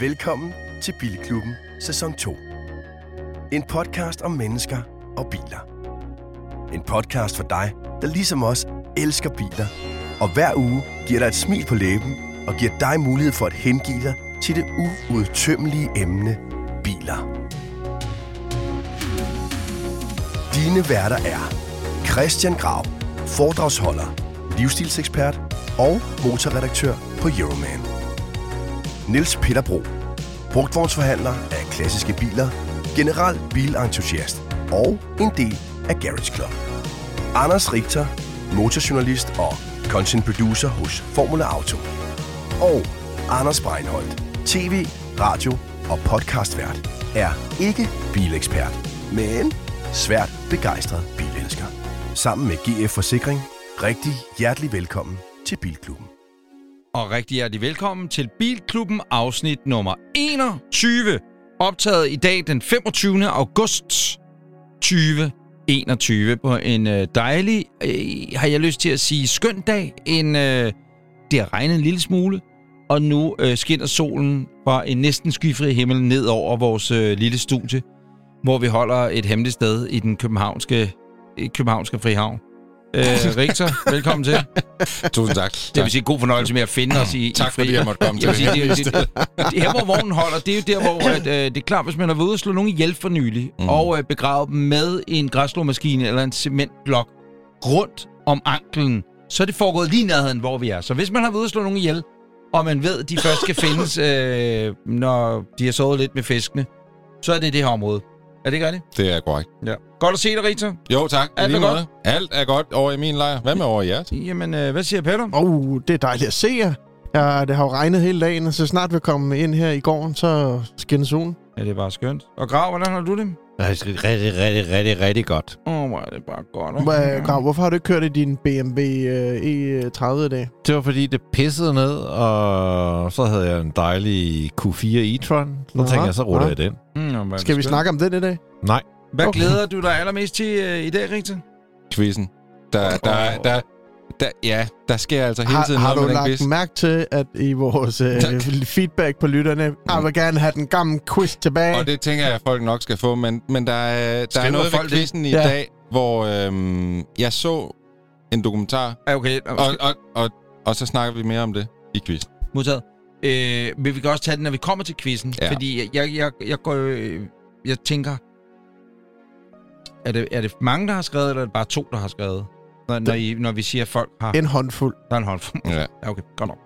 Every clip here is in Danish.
Velkommen til Bilklubben Sæson 2. En podcast om mennesker og biler. En podcast for dig, der ligesom os elsker biler, og hver uge giver dig et smil på læben og giver dig mulighed for at hengive dig til det uudtømmelige emne biler. Dine værter er Christian Grav, foredragsholder, livsstilsekspert og motorredaktør på Euroman. Niels Peter Bro, brugtvognsforhandler af klassiske biler, general bilentusiast og en del af Garage Club. Anders Richter, motorjournalist og content producer hos Formula Auto. Og Anders Breinholt, tv, radio og podcastvært, er ikke bilekspert, men svært begejstret bilelsker. Sammen med GF Forsikring, rigtig hjertelig velkommen til Bilklubben. Og rigtig hjertelig velkommen til Bilklubben afsnit nummer 21. Optaget i dag den 25. august 2021 på en øh, dejlig, øh, har jeg lyst til at sige, skøn dag. En, øh, det har regnet en lille smule, og nu øh, skinner solen fra en næsten skyfri himmel ned over vores øh, lille studie, hvor vi holder et hemmeligt sted i den københavnske, øh, københavnske frihavn. Øh, Richter, velkommen til. Tusind tak. Det vil sige god fornøjelse med at finde os i Tak i fordi jeg måtte komme til jeg vil sige, det, det, det, det, her, hvor vognen holder, det er jo der, hvor at, øh, det er klart, hvis man har været ude og slå nogen ihjel for nylig, mm. og øh, begrave dem med en græsslåmaskine eller en cementblok rundt om anklen, så er det foregået lige i nærheden, hvor vi er. Så hvis man har været ude og slå nogen ihjel, og man ved, at de først skal findes, øh, når de har sovet lidt med fiskene, så er det det her område. Er det ikke rigtigt? Det er korrekt. Ja. Godt at se dig, Rita. Jo, tak. Alt er måde. Alt er godt over i min lejr. Hvad med over i jeres? Jamen, øh, hvad siger Peter? Oh, det er dejligt at se jer. Ja, det har jo regnet hele dagen, og så snart vi kommer ind her i går, så skinner solen. Ja, det er bare skønt. Og Grav, hvordan har du det? Rigtig, rigtig, rigtig, rigtig, rigtig godt. Åh, oh, hvor er det bare godt. Hvad, Grav, hvorfor har du ikke kørt i din BMW øh, E30 i dag? Det var fordi, det pissede ned, og så havde jeg en dejlig Q4 e-tron. Så Nå, tænkte jeg, så ruller jeg den. Mm, Skal vi skønt. snakke om den i dag? Nej, Hvad Okay. glæder du dig allermest til øh, i dag, Rigtig? Quizzen. Der, der, der, der, ja, der sker altså hele Har, tiden har noget du med den lagt quiz. mærke til, at i vores øh, feedback på lytterne, jeg vil gerne have den gamle quiz tilbage? Og det tænker jeg, at folk nok skal få, men, men der er, der er noget folk ved quizzen i Ja. dag, hvor øhm, jeg så en dokumentar, okay. og, og, og, og så snakker vi mere om det i quizzen. Modtaget. Øh, men vi kan også tage den, når vi kommer til quizzen. Ja. Fordi jeg, jeg, jeg, jeg, går, øh, jeg tænker... Er det, er det mange, der har skrevet, eller er det bare to, der har skrevet? Når, når, I, når vi siger, at folk har... En håndfuld. Der er en håndfuld. Ja. Ja, okay. Godt nok.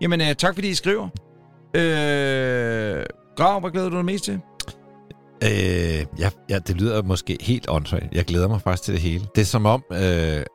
Jamen, øh, tak fordi I skriver. Øh, Grav, hvad glæder du dig mest til? øh, ja, ja, det lyder måske helt åndssvagt. Jeg glæder mig faktisk til det hele. Det er som om, øh,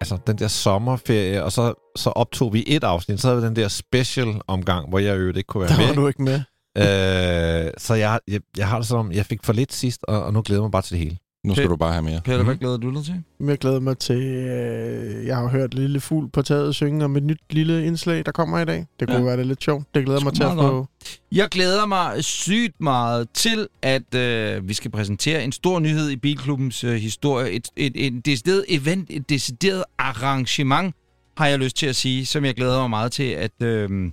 altså den der sommerferie, og så, så optog vi et afsnit, så havde vi den der special omgang, hvor jeg øvrigt ikke kunne Der være var med. du ikke med. Øh, så jeg, jeg, jeg har det som om, jeg fik for lidt sidst, og, og nu glæder jeg mig bare til det hele. Nu skal Okay. du bare have mere. Peter, hvad Mhm. glæder du dig til? Jeg glæder mig til... Øh, jeg har hørt Lille Fugl på taget synge om et nyt lille indslag, der kommer i dag. Det kunne Ja. være det lidt sjovt. Det glæder jeg mig til at få... Jeg glæder mig sygt meget til, at øh, vi skal præsentere en stor nyhed i Bilklubbens øh, historie. Et, et, et decideret event, et decideret arrangement, har jeg lyst til at sige, som jeg glæder mig meget til at øh,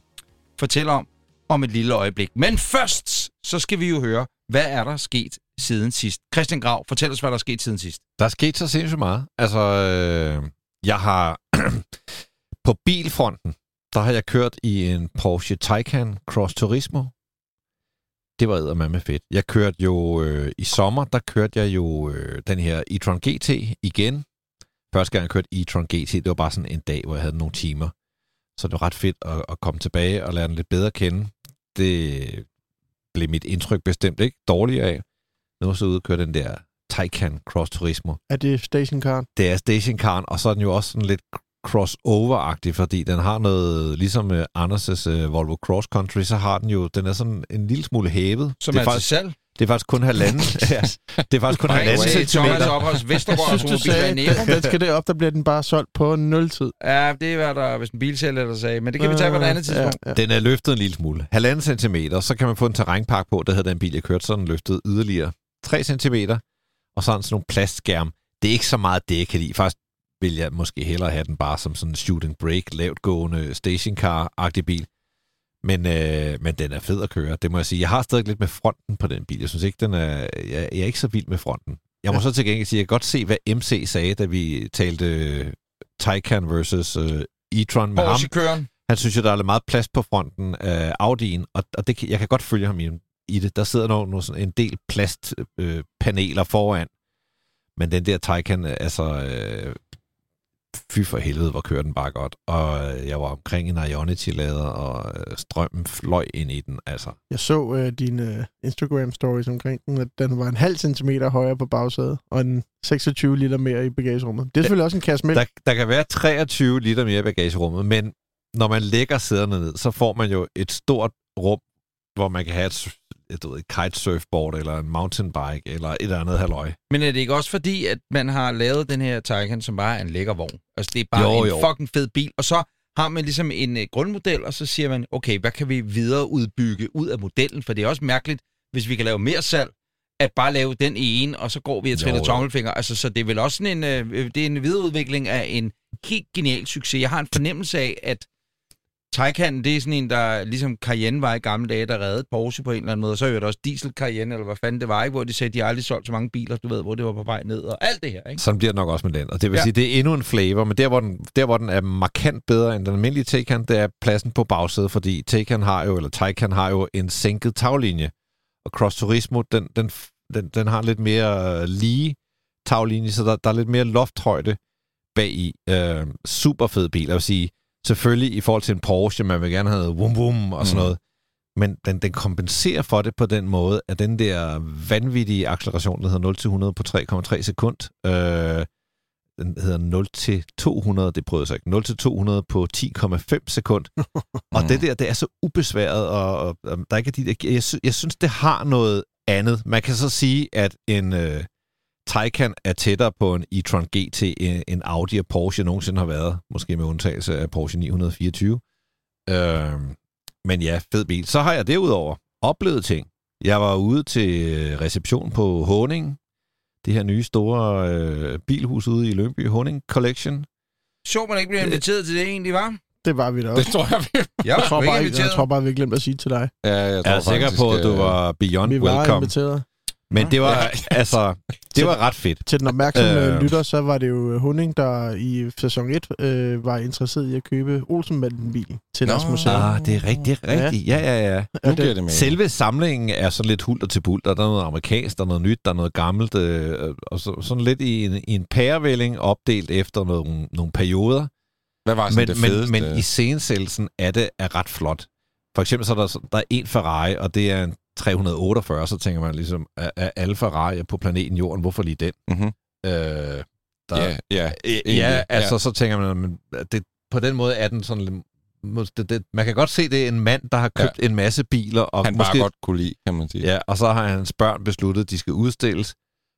fortælle om om et lille øjeblik. Men først, så skal vi jo høre, hvad er der sket siden sidst? Christian Grav, fortæl os, hvad der er sket siden sidst. Der er sket så sindssygt meget. Altså, øh, jeg har... på bilfronten, der har jeg kørt i en Porsche Taycan Cross Turismo. Det var med fedt. Jeg kørte jo... Øh, I sommer, der kørte jeg jo øh, den her e-tron GT igen. Første gang jeg kørte e-tron GT, det var bare sådan en dag, hvor jeg havde nogle timer. Så det var ret fedt at, at komme tilbage og lære den lidt bedre at kende. Det blev mit indtryk bestemt ikke dårligere af. Nu er så ude og køre den der Taycan Cross Turismo Er det stationcar? det er stationcaren, og så er den jo også sådan lidt crossover-agtig, fordi den har noget, ligesom uh, Anders' uh, Volvo Cross Country, så har den jo, den er sådan en lille smule hævet. Som det, er, er til faktisk, salg. det er faktisk kun halvanden, ja, det er faktisk kun halvanden til Thomas centimeter. Opholds Vestergaard Jeg synes, du sagde, den, skal derop, der bliver den bare solgt på nul tid. Ja, det er, hvad der hvis en bilsælger, der sagde. Men det kan vi tage på et andet tidspunkt. Ja, ja. Den er løftet en lille smule. Halvanden centimeter, så kan man få en terrænpark på, der hedder den bil, jeg kørte, så den løftet yderligere 3 centimeter, og så den sådan nogle plastskærm. Det er ikke så meget det, jeg kan lide. Faktisk vil jeg måske hellere have den bare som sådan en shooting brake, lavtgående stationcar-agtig bil. Men, øh, men den er fed at køre, det må jeg sige. Jeg har stadig lidt med fronten på den bil. Jeg synes ikke, den er... Jeg, jeg er ikke så vild med fronten. Jeg må Ja. så til gengæld sige, at jeg kan godt se, hvad MC sagde, da vi talte øh, Taycan versus øh, e-tron med ham. Han synes jo, der er lidt meget plads på fronten af Audi'en, og, og det, jeg kan godt følge ham i, i det. Der sidder nogle, nogle sådan en del plastpaneler øh, foran, men den der Taycan, altså, øh, fy for helvede, hvor kører den bare godt. Og øh, jeg var omkring en Ionity-lader, og øh, strømmen fløj ind i den, altså. Jeg så øh, dine øh, Instagram-stories omkring den, at den var en halv centimeter højere på bagsædet, og en 26 liter mere i bagagerummet. Det er selvfølgelig også en kasse mælk. Der, der kan være 23 liter mere i bagagerummet, men når man lægger sæderne ned, så får man jo et stort rum, hvor man kan have et, du ved, et kitesurfboard, eller en mountainbike, eller et eller andet halløj. Men er det ikke også fordi, at man har lavet den her Taycan, som bare er en lækker vogn? Altså, det er bare Jo, en jo. fucking fed bil, og så har man ligesom en uh, grundmodel, og så siger man, okay, hvad kan vi videre udbygge ud af modellen? For det er også mærkeligt, hvis vi kan lave mere salg, at bare lave den ene, og så går vi og triller tommelfinger. Altså, så det er vel også sådan en, uh, det er en videreudvikling af en helt genial succes. Jeg har en fornemmelse af, at Taycan, det er sådan en, der ligesom Cayenne var i gamle dage, der reddede Porsche på en eller anden måde. Og så er det også Diesel Cayenne, eller hvad fanden det var, ikke? hvor de sagde, at de aldrig solgt så mange biler, du ved, hvor det var på vej ned, og alt det her, ikke? Sådan bliver det nok også med den. Og det vil Ja. ja. sige, det er endnu en flavor, men der hvor, den, der, hvor den er markant bedre end den almindelige Taycan, det er pladsen på bagsædet, fordi Taycan har jo, eller Taycan har jo en sænket taglinje, og Cross Turismo, den, den, den, den har lidt mere øh, lige taglinje, så der, der er lidt mere lofthøjde bag i. Øh, super fed bil, jeg vil sige. Selvfølgelig i forhold til en Porsche, man vil gerne have wum wum og sådan Mm. noget. Men den, den kompenserer for det på den måde, at den der vanvittige acceleration, der hedder 0-100 på 3,3 sekund, øh, den hedder 0-200, det prøvede jeg så ikke, 0-200 på 10,5 sekund. og Mm. det der, det er så ubesværet, og, og, og der er ikke de der, jeg, sy- jeg synes, det har noget andet. Man kan så sige, at en øh, Taycan er tættere på en e-tron GT, en Audi og Porsche nogensinde har været, måske med undtagelse af Porsche 924. Øh, men ja, fed bil. Så har jeg derudover oplevet ting. Jeg var ude til øh, reception på Honing, det her nye store øh, bilhus ude i Lønby, Honing Collection. Så man ikke bliver inviteret til det egentlig, var? Det var vi da Det også. tror jeg, vi... Jeg Jeg tror, sgu ikke bare, jeg, tror bare, vi glemte at sige til dig. Ja, jeg, tror Jeg er sikker på, at du øh, var beyond Vi var welcome. inviteret. Men det var, Ja. altså, det var ret fedt. Til den opmærksomme Øh. øh. lytter, så var det jo Hunding, der i sæson 1 øh, var interesseret i at købe Olsenbanden-bil til Nå. deres museum. Ah, det er rigtigt, rigtigt. Ja, ja, ja. Nu det- giver det mening. Selve samlingen er sådan lidt hulter til bulter. Der er noget amerikansk, der er noget nyt, der er noget gammelt, øh, og så, sådan lidt i en, i en pærevælling opdelt efter nogle, nogle perioder. Hvad var sådan Men, det men, fedeste? men i scenesættelsen er det er ret flot. For eksempel så er der, der er en Ferrari, og det er en 348, så tænker man ligesom, er, er alle Ferrari på planeten Jorden, hvorfor lige den? Mhm. Øh, der, Ja, ja. Ja, egentlig, altså så tænker man, det, på den måde er den sådan det, det, man kan godt se, det er en mand, der har købt ja. en masse biler, og Han måske, bare godt kunne lide, kan man sige. ja, og så har hans børn besluttet, at de skal udstilles.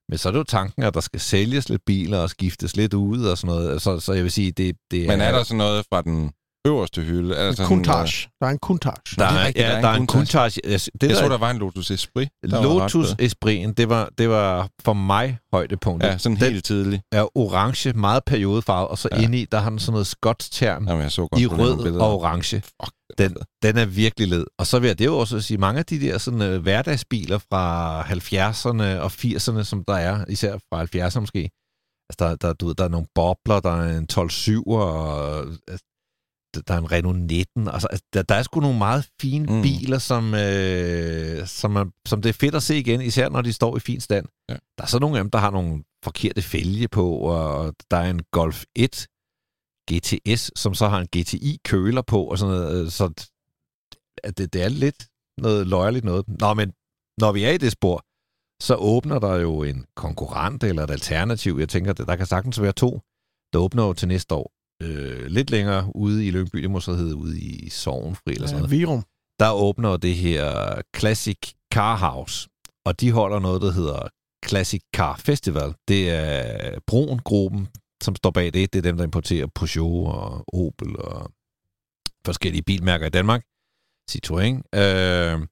Men så er det jo tanken, at der skal sælges lidt biler og skiftes lidt ud og sådan noget. Så, så jeg vil sige, det, det Men er der sådan noget fra den øverste hylde? Er der En sådan, Countach. Der er en Countach. Der, Det er rigtigt, ja, der er en der er en Countach. Countach. Jeg, det Jeg der, så, der var en Lotus Esprit. Lotus. Espriten, det var, det var for mig højdepunktet. Ja, sådan den helt tidlig. er orange, meget periodefarvet, og så Ja. inde i, der har den sådan noget skotstern Jamen, jeg så godt i rød og orange. Fuck, Den, den er virkelig led. Og så vil jeg det jo også sige, mange af de der sådan, øh, hverdagsbiler fra 70'erne og 80'erne, som der er, især fra 70'erne måske, altså der, der, du ved, der er nogle bobler, der er en 12-7, og altså, der er en Renault 19. Altså, altså, der, der er sgu nogle meget fine Mm. biler, som, øh, som, er, som det er fedt at se igen, især når de står i fin stand. Ja. Der er så nogle af dem, der har nogle forkerte fælge på, og der er en Golf 1 GTS, som så har en GTI-køler på, og sådan noget. øh, Så at det, det er lidt noget løjerligt noget. Nå, men når vi er i det spor, så åbner der jo en konkurrent eller et alternativ. Jeg tænker, der kan sagtens være to, der åbner jo til næste år. Øh, lidt længere ude i Lyngby, det må så hedde ude i Sovnfri eller sådan Ja, noget. Virum. Der åbner det her Classic Car House, og de holder noget, der hedder Classic Car Festival. Det er Broen-gruppen, som står bag det. Det er dem, der importerer Peugeot og Opel og forskellige bilmærker i Danmark. Citroën. Øh,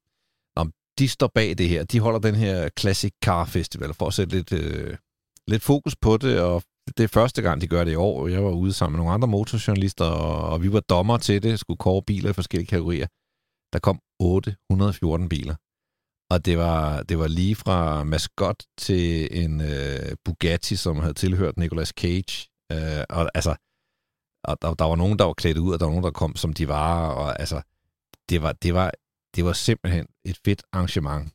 de står bag det her. De holder den her Classic Car Festival for at sætte lidt, øh, lidt fokus på det, og det er første gang, de gør det i år. Jeg var ude sammen med nogle andre motorjournalister, og, og vi var dommer til det, skulle kåre biler i forskellige kategorier. der kom 814 biler. Og det var, det var lige fra Mascot til en øh, Bugatti, som havde tilhørt Nicolas Cage. Øh, og altså, og der, der var nogen, der var klædt ud, og der var nogen, der kom, som de var. Og altså, det var, det var, det var simpelthen et fedt arrangement.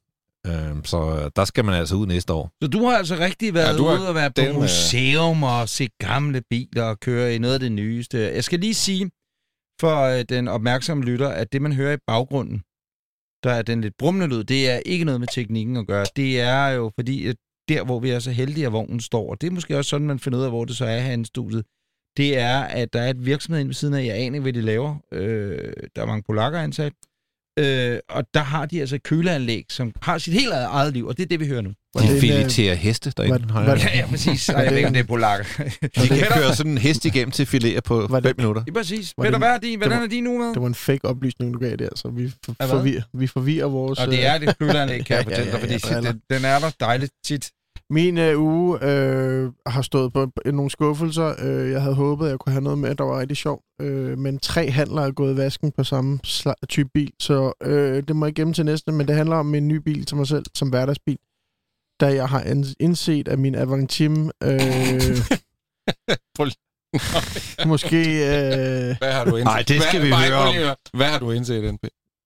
Øh, så der skal man altså ud næste år. Så du har altså rigtig været Ja, du ude og være på den, øh, museum og se gamle biler og køre i noget af det nyeste. Jeg skal lige sige for øh, den opmærksomme lytter, at det, man hører i baggrunden, der er den lidt brummende lyd, det er ikke noget med teknikken at gøre. Det er jo fordi, at der, hvor vi er så heldige, at vognen står, og det er måske også sådan, man finder ud af, hvor det så er her i studiet, det er, at der er et virksomhed inde ved siden af, jeg aner ikke, hvad de laver. Øh, der er mange polakker ansat. Øh, og der har de altså et køleanlæg, som har sit helt eget liv, og det er det, vi hører nu. De fileterer heste derinde. var- har var jeg. det- Ja, ja, præcis. Ej, jeg ved ikke, om det er polakker. De kan køre sådan en hest igennem til fileter på Var det- 5 minutter. Ja, præcis. Var Ved det du hvad, din, hvordan er din uge med? Det var en fake oplysning, du gav der, så vi, hvad? forvirrer, vi forvirrer vores... Og det øh, er det køleanlæg, kan jeg fortælle dig, fordi den, den er der dejligt tit. Min øh, uge øh, har stået på nogle skuffelser. Øh, jeg havde håbet, at jeg kunne have noget med, der var rigtig sjovt. Øh, men tre handler er gået i vasken på samme type bil, så øh, det må jeg gemme til næste. Men det handler om en ny bil til mig selv, som hverdagsbil. Da jeg har ind- indset, at min Avantime øh, måske... Øh, Hvad har du indset? Ej, det skal hvad, vi høre om. Hvad har du indset, NP?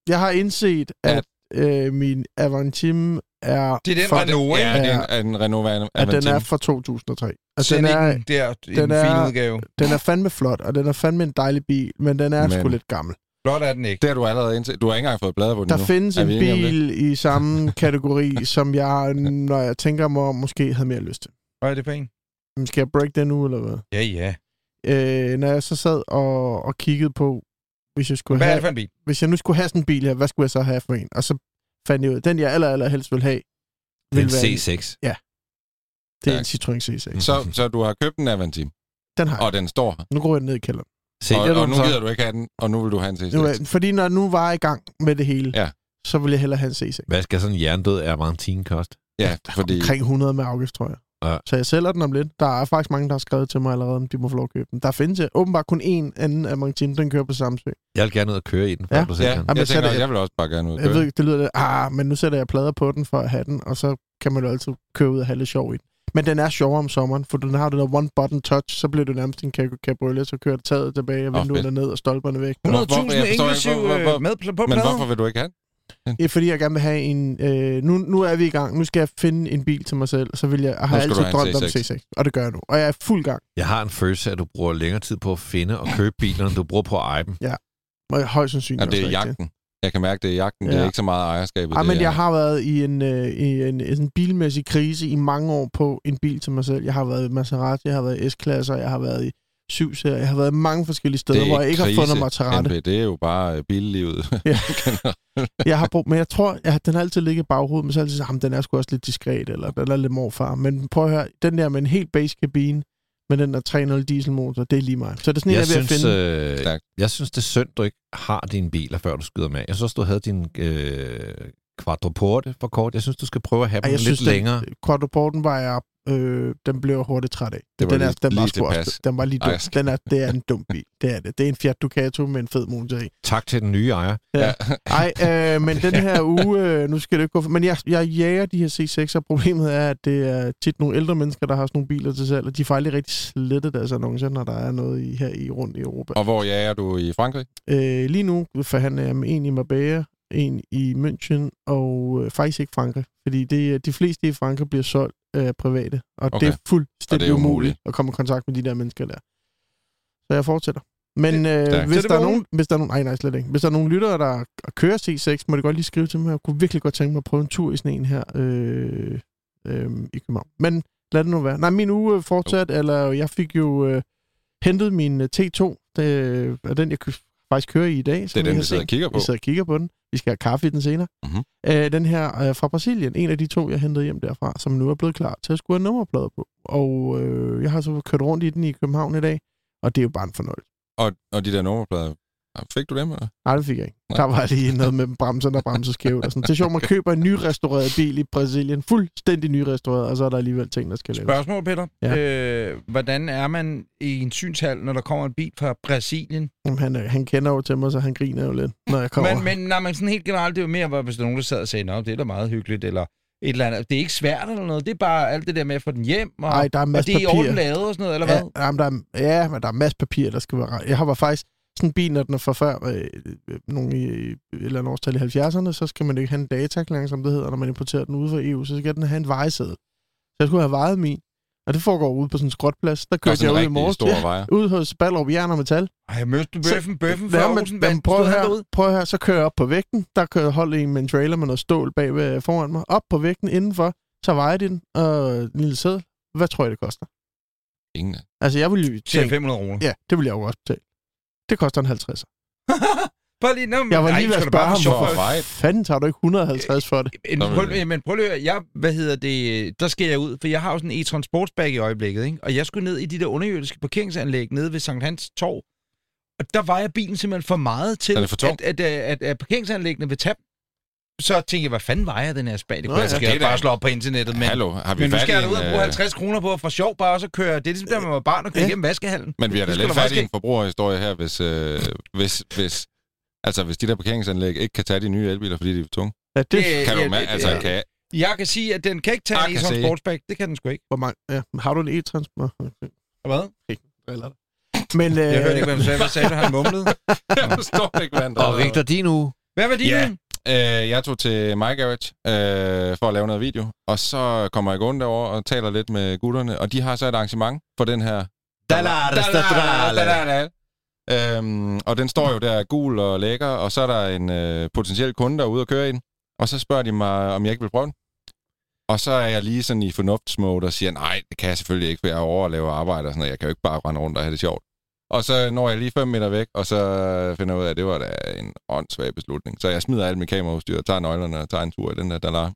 jeg har indset, at øh, min Avantime er... Det er den Renault, ikke? Ja, det er Ja. en, er en Renault at den er fra 2003. Altså, den er, der i den den er- fine udgave. den er fandme flot, og den er fandme en dejlig bil, men den er Men- sgu lidt gammel. Blot er den ikke. Det har du allerede indset. Du har ikke engang fået bladet på den Der nu. findes en bil i samme kategori, som jeg, når jeg tænker mig om, måske havde mere lyst til. Hvad er det for en? Skal jeg break den nu, eller hvad? Ja, ja. Øh, når jeg så sad og, og kiggede på, hvis jeg, skulle Hvad er det have, for en bil? hvis jeg nu skulle have sådan en bil her, hvad skulle jeg så have for en? Og så fandt jeg ud, den jeg aller, aller helst vil have, Det er vil en være C6. det er en Citroën C6. Så, så du har købt en Avantime, Den har jeg. og den står her. Nu går jeg ned i kælderen. Sælger Og, og nu så? gider du ikke have den, og nu vil du have en C6. Nu, er- fordi når jeg nu var i gang med det hele, Ja. så ville jeg hellere have en C6. Hvad skal sådan en jerndød Avantine koste? Ja, fordi... Omkring 100 med afgift, tror jeg. Ja. Så jeg sælger den om lidt. Der er faktisk mange, der har skrevet til mig allerede, om de må få lov at købe den. Der findes øh, åbenbart kun én anden af Martin, den kører på Samsø. Jeg vil gerne ud og køre i den, før Ja. du sælger Ja, den. Jamen, jeg er tænker, det- jeg vil også bare gerne ud og Jeg køre. ved, det lyder lidt, ah, men nu sætter jeg plader på den for at have den, og så kan man jo altid køre ud og have lidt sjov i den. Men den er sjovere om sommeren, for den har det der one-button touch, så bliver det nærmest en cab- cabriolet, så kører taget tilbage, og vinduerne fedt. ned, og stolperne væk. Hvor- 100.000 hvorfor- jeg forstår ikke, inklusiv med på Men pladen. hvorfor vil du ikke have den? Det er fordi, jeg gerne vil have en... Øh, nu, nu er vi i gang. Nu skal jeg finde en bil til mig selv. Så vil jeg, jeg har du altid en drømt om C6. C6. Og det gør jeg nu. Og jeg er fuld gang. Jeg har en følelse at du bruger længere tid på at finde og købe bilerne, end du bruger på at eje dem. Og jeg er højst sandsynligt Jamen, det er jagten. Jeg kan mærke, det er jagten. Det Ja. er ikke så meget ejerskabet. Ja, det men jeg har været i en, øh, i en, en sådan bilmæssig krise i mange år på en bil til mig selv. Jeg har været i Maserati, jeg har været i S-klasser, jeg har været i 7 serier, jeg har været i mange forskellige steder, er hvor jeg ikke har fundet mig til rette. NP, det er jo bare øh, billivet. Ja. Jeg har brugt, men jeg tror, at den har altid ligget i baghovedet, men så har jeg altid sagt, "Jamen, den er sgu også lidt diskret, eller den er lidt morfar. Men prøv at høre, den der med en helt base kabine, med den der 3.0 dieselmotor, det er lige mig. Så det er sådan, en, Jeg jeg er ved synes, at finde. øh, jeg synes, det er synd, du ikke har dine biler, før du skyder med. Jeg synes du havde din øh, quadruporte for kort. Jeg synes, du skal prøve at have Ej, dem jeg lidt synes, længere. Den, quadruporten var jeg, øh, den blev jeg hurtigt træt af. Det var den, er, lige- den, var lige også, den var lige dum. Ej, Den er, det er en dum bil. Det er det. Det er en Fiat Ducato med en fed motor i. Tak til den nye ejer. Ja. Ej, øh, men den her uge, øh, nu skal det ikke gå for, men jeg, jeg jager de her C6'er. Problemet er, at det er tit nogle ældre mennesker, der har sådan nogle biler til salg, og de får aldrig rigtig slettet deres annoncer, når der er noget i, her i rundt i Europa. Og hvor jager du i Frankrig? Øh, lige nu forhandler jeg med en i Marbella, en i München, og øh, faktisk ikke Frankrig, fordi det, er- de fleste i Frankrig bliver solgt af private, og okay. Det er fuldstændig det er umuligt umuligt. at komme i kontakt med de der mennesker der. Så jeg fortsætter. Men øh, hvis, der er nogen, hvis der er nogen, ej, nej, slet ikke. Hvis der er nogen lyttere, der kører C6, må det godt lige skrive til mig. Jeg kunne virkelig godt tænke mig at prøve en tur i sådan en her øh, øh, i København. Men lad det nu være. Nej, min uge fortsat, eller jeg fik jo øh, hentet min øh, T2. Det er den, jeg kø- faktisk kører i i dag. Det er den, vi sidder og kigger på. Vi sidder og kigger på den. Vi skal have kaffe i den senere. Mhm. Øh, den her øh, fra Brasilien, en af de to, jeg hentede hjem derfra, som nu er blevet klar til at skulle have nummerplader på. Og øh, jeg har så kørt rundt i den i København i dag, og det er jo bare en fornøjelse. Og, og de der nummerplader, Fik du dem? Eller? Nej, det fik jeg ikke. Nej. Der var lige noget med bremsen, der bremser skævt. Og sådan. Det er sjovt, man køber en nyrestaureret bil i Brasilien. Fuldstændig nyrestaureret, og så er der alligevel ting, der skal laves. Spørgsmål, Peter. Ja. Øh, hvordan er man i en synshal, når der kommer en bil fra Brasilien? Jamen, han, er- han kender jo til mig, så han griner jo lidt, når jeg kommer. Men, men når man sådan helt generelt, det er jo mere, hvor hvis der er nogen, der sad og sagde, Nå, det er da meget hyggeligt, eller et eller andet. Det er ikke svært eller noget. Det er bare alt det der med at få den hjem, og, Ej, der er og det er i orden lavet og sådan noget, eller hvad? Ja, jamen, der er, ja, men der er masser papir, der skal være. Jeg har var faktisk sådan en bil, når den er fra før, øh, øh, nogen i et eller andet årstal i 70'erne, så skal man ikke have en dataerklæring, som det hedder, når man importerer den ude fra EU, så skal den have en vejeseddel. Så jeg skulle have vejet min, og det foregår ude på sådan en skrotplads. Der er kørte jeg ud i morges. vejer. ude hos Ballerup Jern og Metal. Ej, mødte du Så- bøffen, bøffen Ja, fra men, Olsen men prøv, her, prøv her, så kører jeg op på vægten. Der kører hold en med en trailer med noget stål bag ved, foran mig. Op på vægten indenfor, så vejer de den, og en lille sædel. Hvad tror jeg, det koster? Ingen. Altså, jeg ville jo Til tænke, 500 kroner. ja, det vil jeg jo også betale. Det koster en 50. Bare lige, nå, men, Jeg var lige ved at spørge ham, hvor fanden tager du ikke 150 for det? Vil prøv, men prøv lige jeg, hvad hedder det, der skal jeg ud, for jeg har jo sådan en e-tron sportsbag i øjeblikket, ikke? og jeg skulle ned i de der underjordiske parkeringsanlæg nede ved Sankt Hans Torv, og der vejer bilen simpelthen for meget til, Er det for tungt? at, at, at, at parkeringsanlæggene vil tage så tænkte jeg, hvad fanden vejer den her spag? Det Nå, kunne jeg ja. Det bare slå op på internettet, men, Hallo, har vi men nu fat skal i jeg ud og bruge øh, 50 kroner på for sjov bare også at køre. Det er ligesom, da man var barn og køre Ja. igennem vaskehallen. Men vi har da lidt fat i en forbrugerhistorie her, hvis, øh, hvis, hvis, altså, hvis de der parkeringsanlæg ikke kan tage de nye elbiler, fordi de er for tunge. Ja, det, Det- Kan du ja, med, altså, ja. kan, Jeg kan sige, at den kan ikke tage Ah, en e-tron sportsbag. Det kan den sgu ikke. hvor mange, ja. Har du en e-transport? Hvad? Eller Men, øh, Jeg hørte ikke, hvad du sagde. Hvad sagde du, han mumlede? jeg forstår ikke, hvad han Og Victor, din uge? Hvad var din Ja. uge? Øh, jeg tog til My Garage øh, for at lave noget video, og så kommer jeg gående derover og taler lidt med gutterne, og de har så et arrangement for den her... Øhm, og den står jo der gul og lækker, og så er der en øh, potentiel kunde, der er ude og køre i den, og så spørger de mig, om jeg ikke vil prøve den. Og så er jeg lige sådan i fornuftsmode og siger, nej, det kan jeg selvfølgelig ikke, for jeg er over og laver arbejde og sådan noget. Jeg kan jo ikke bare rende rundt og have det sjovt. Og så når jeg lige fem meter væk, og så finder jeg ud af, at det var da en åndssvag beslutning. Så jeg smider alt mit kameraudstyr, tager nøglerne og tager en tur i den der Dalar.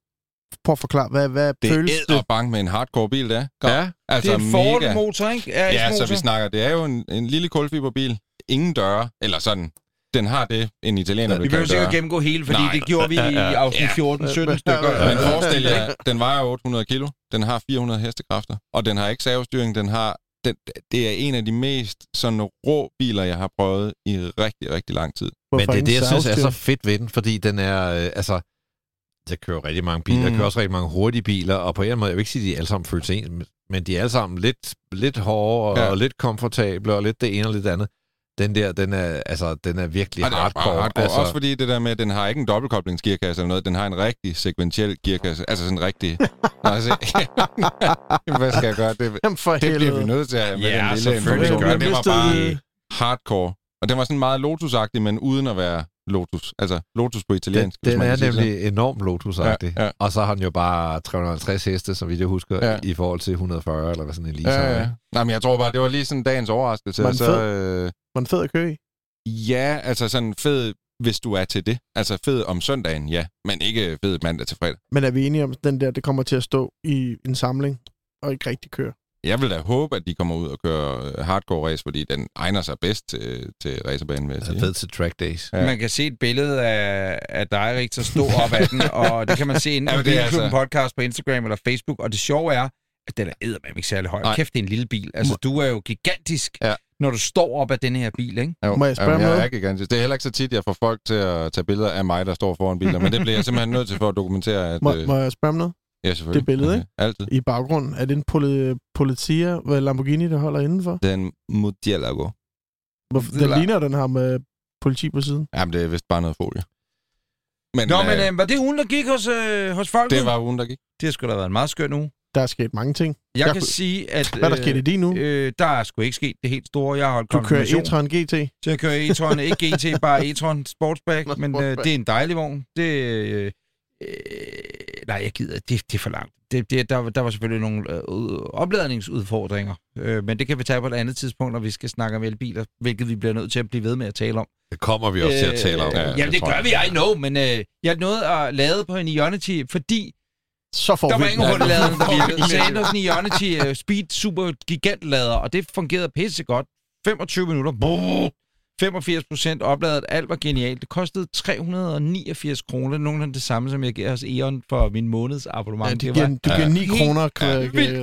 prøv at forklare, hvad, hvad Det føles er det? og bank med en hardcore bil, det er. Ja. Altså Det er en Ford mega. motor, ikke? Ja, så RS-motor. vi snakker, det er jo en, en lille kulfiberbil. Ingen døre, eller sådan. Den har det, en italiener Vi vil behøver sikkert gennemgå hele, fordi Nej. det gjorde vi i afsnit Ja. 14, 17 Men- stykker. Men forestil jer, den vejer 800 kilo, den har 400 hestekræfter, og den har ikke servostyring, den har... Den, det er en af de mest sådan rå biler, jeg har prøvet i rigtig, rigtig lang tid. Men Hvorfor det er det, jeg synes er så fedt ved den, fordi den er, øh, altså, jeg kører rigtig mange biler, mm. jeg Mm. kører også rigtig mange hurtige biler, og på en måde, jeg vil ikke sige, at de alle sammen føles ens, men de er alle sammen lidt, lidt hårde, og, Ja. ja. og lidt komfortable, og lidt det ene og lidt det andet. Den der, den er, altså, den er virkelig Og det er hardcore. Altså, Også fordi det der med, at den har ikke en dobbeltkoblingsgearkasse eller noget, den har en rigtig sekventiel gearkasse. Altså sådan en rigtig... Nå, altså, hvad skal jeg gøre? Det, Jamen for det bliver vi nødt til at med Ja, den lille selvfølgelig det var bare hardcore. Og den var sådan meget Lotus-agtig, men uden at være Lotus. Altså Lotus på den, italiensk. den man er nemlig enormt lotus Ja, ja. Og så har den jo bare 350 heste, så vidt jeg husker, Ja. i forhold til 140, eller hvad sådan en lige sådan. Ja, ja. Nej, men jeg tror bare, det var lige sådan dagens overraskelse. Var den så, øh, Var den fed at køre i? ja, altså sådan fed, hvis du er til det. Altså fed om søndagen, ja. Men ikke fed mandag til fredag. Men er vi enige om, at den der, det kommer til at stå i en samling, og ikke rigtig køre? Jeg vil da håbe, at de kommer ud og kører øh, hardcore race, fordi den egner sig bedst til, til racerbanen, vil jeg sige. er fed til track days. Ja. Man kan se et billede af, af dig, Rigtig, stå op ad den, og det kan man se inde Ja, på det er Bilklubben altså- podcast på Instagram eller Facebook. Og det sjove er, at den er eddermame ikke særlig høj. Nej. Kæft, det er en lille bil. Altså, du er jo gigantisk, Ja. når du står op ad den her bil, ikke? Jo, Må jeg spørge jamen, jeg er gigantisk. Det er heller ikke så tit, jeg får folk til at tage billeder af mig, der står foran biler, men det bliver jeg simpelthen nødt til for at dokumentere, at... Må, øh, må jeg spørge noget? Ja, selvfølgelig. det billede, ikke? Altid. I baggrunden, er det en poli, Politia hvad Lamborghini, der holder indenfor? Den Murcielago. Hvorfor, Det den ligner, den har med politi på siden. Jamen, det er vist bare noget folie. Men, Nå, øh, men øh, var det ugen, der gik hos, øh, hos folk? det var ugen, der gik. Det har sgu da været en meget skøn uge. Der er sket mange ting. Jeg, Jeg kan kunne- sige, at... Hvad er der sket i din nu? Øh, der er sgu ikke sket det helt store. Jeg har holdt Du kører e-tron GT. Så jeg kører e-tron, ikke GT, bare e-tron Sportsback, men øh, det er en dejlig vogn. Det, øh, øh, nej, jeg gider, det, det er for langt. Det, det, der, der var selvfølgelig nogle øh, ud- opladningsudfordringer, øh, men det kan vi tage på et andet tidspunkt, når vi skal snakke om elbiler, hvilket vi bliver nødt til at blive ved med at tale om. Det kommer vi også til at tale om. Øh, jamen, det gør vi, I know, men øh, jeg nåede at lade på en Ionity, fordi Så får der vi var den. ingen hurtiglader, der vi virkede. Så jeg endte en Ionity uh, Speed Super Gigantlader, og det fungerede pissegodt. 25 minutter. Brrr. 85 procent opladet. Alt var genialt. Det kostede 389 kroner. Nogenlunde det samme, som jeg giver hos E.ON for min måneds abonnement. Ja, det giver, du giver 9 helt kroner.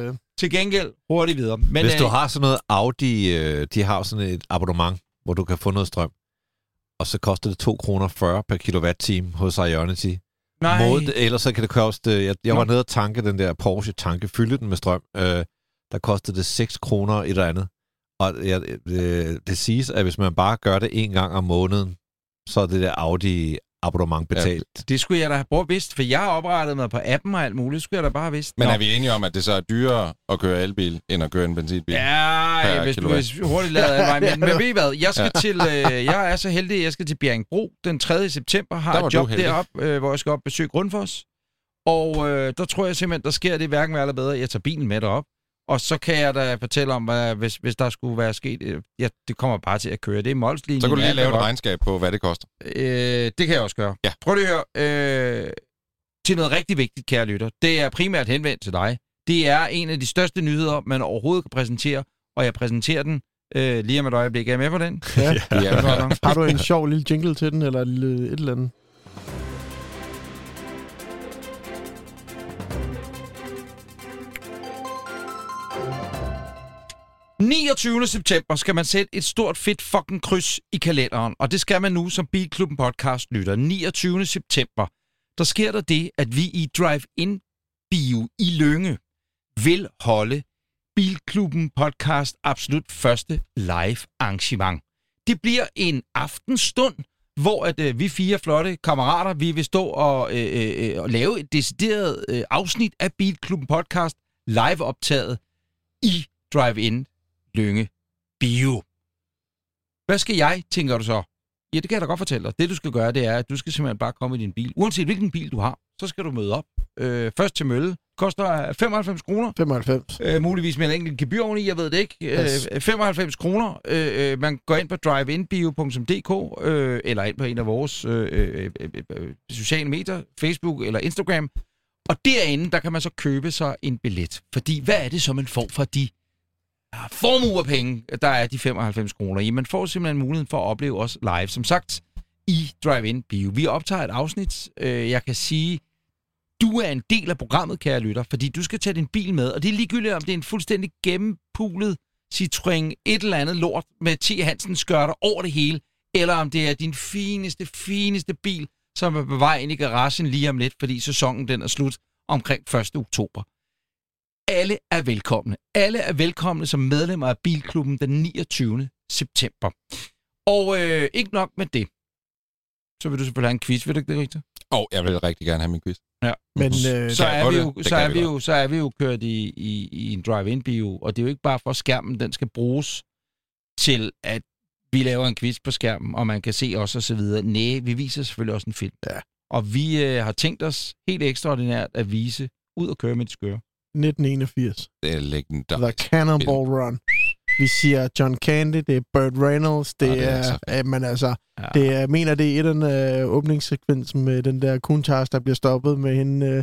Øh, til gengæld hurtigt videre. Men, Hvis du øh, har sådan noget Audi, øh, de har sådan et abonnement, hvor du kan få noget strøm, og så koster det 2 kroner 40 per kilowatt-time hos Ionity. nej, Mod, ellers så kan det koste... Jeg, jeg Nå. var nede og tanke den der Porsche tanke, fylde den med strøm. Øh, der kostede det 6 kroner et eller andet. Og ja, det, det siges, at hvis man bare gør det en gang om måneden, så er det der Audi abonnement betalt. det skulle jeg da have brugt vidst, for jeg har oprettet mig på appen og alt muligt. Det skulle jeg da bare have vidst. Men Nå. er vi enige om, at det så er dyrere at køre elbil, end at køre en benzinbil? Ja, hvis du kilowatt. er hurtigt lavet af mig. Men, men ved I hvad? Jeg, skal til, øh, jeg er så heldig, at jeg skal til Bjerringbro den 3. september. Har Der et du job deroppe, øh, hvor jeg skal op besøge Grundfos. Og øh, der tror jeg simpelthen, der sker det hverken værre eller bedre. Jeg tager bilen med derop. Og så kan jeg da fortælle om, hvad, hvis, hvis der skulle være sket... Øh, ja, det kommer bare til at køre. Det er Molslinjen. Så kan du lige lave et regnskab på, hvad det koster. Øh, det kan jeg også gøre. Ja. Prøv lige at høre. Øh, til noget rigtig vigtigt, kære lytter. Det er primært henvendt til dig. Det er en af de største nyheder, man overhovedet kan præsentere, og jeg præsenterer den øh, lige om et øjeblik. Er I med på den? ja. Ja. Har du en sjov lille jingle til den, eller et eller andet? 29. september skal man sætte et stort fedt fucking kryds i kalenderen, og det skal man nu som Bilklubben podcast lytter. 29. september, der sker der det, at vi i Drive-In Bio i Lønge vil holde Bilklubben podcast absolut første live arrangement. Det bliver en aftenstund, hvor at, øh, vi fire flotte kammerater, vi vil stå og, øh, øh, øh og lave et decideret øh, afsnit af Bilklubben podcast live optaget i Drive-In Lønge Bio. Hvad skal jeg, tænker du så? Ja, det kan jeg da godt fortælle dig. Det, du skal gøre, det er, at du skal simpelthen bare komme i din bil. Uanset hvilken bil du har, så skal du møde op. Øh, først til Mølle. Koster 95 kroner. 95. Øh, muligvis med en enkelt gebyr oveni, jeg ved det ikke. Yes. Øh, 95 kroner. Øh, øh, man går ind på driveinbio.dk øh, eller ind på en af vores øh, øh, øh, øh, sociale medier, Facebook eller Instagram. Og derinde, der kan man så købe sig en billet. Fordi hvad er det så, man får for de formue af penge, der er de 95 kroner i? Man får simpelthen muligheden for at opleve os live. Som sagt, i Drive-In Bio. Vi optager et afsnit. Øh, jeg kan sige, du er en del af programmet, kære lytter, fordi du skal tage din bil med, og det er ligegyldigt, om det er en fuldstændig gennempulet Citroën et eller andet lort med T. Hansen skørter over det hele, eller om det er din fineste, fineste bil, som er på vej ind i garagen lige om lidt, fordi sæsonen den er slut omkring 1. oktober. Alle er velkomne. Alle er velkomne som medlemmer af Bilklubben den 29. september. Og øh, ikke nok med det. Så vil du selvfølgelig have en quiz, vil du ikke det rigtigt? Og jeg vil rigtig gerne have min quiz. Ja. Men øh, så er, vi jo, så, er vi jo, så er vi jo kørt i, i, i en drive-in-bio, og det er jo ikke bare for, at skærmen den skal bruges til, at vi laver en quiz på skærmen, og man kan se os og så videre. Nej, vi viser selvfølgelig også en film. Ja. Og vi øh, har tænkt os helt ekstraordinært at vise ud og køre med de skøre. 1981. Det er The. Cannonball Run. Vi siger John Candy, det er Burt Reynolds, det, Ja, det er er, så er men altså, Ja. det er, mener, det er den øh, åbningssekvensen med den der kuntars, der bliver stoppet med hende, øh,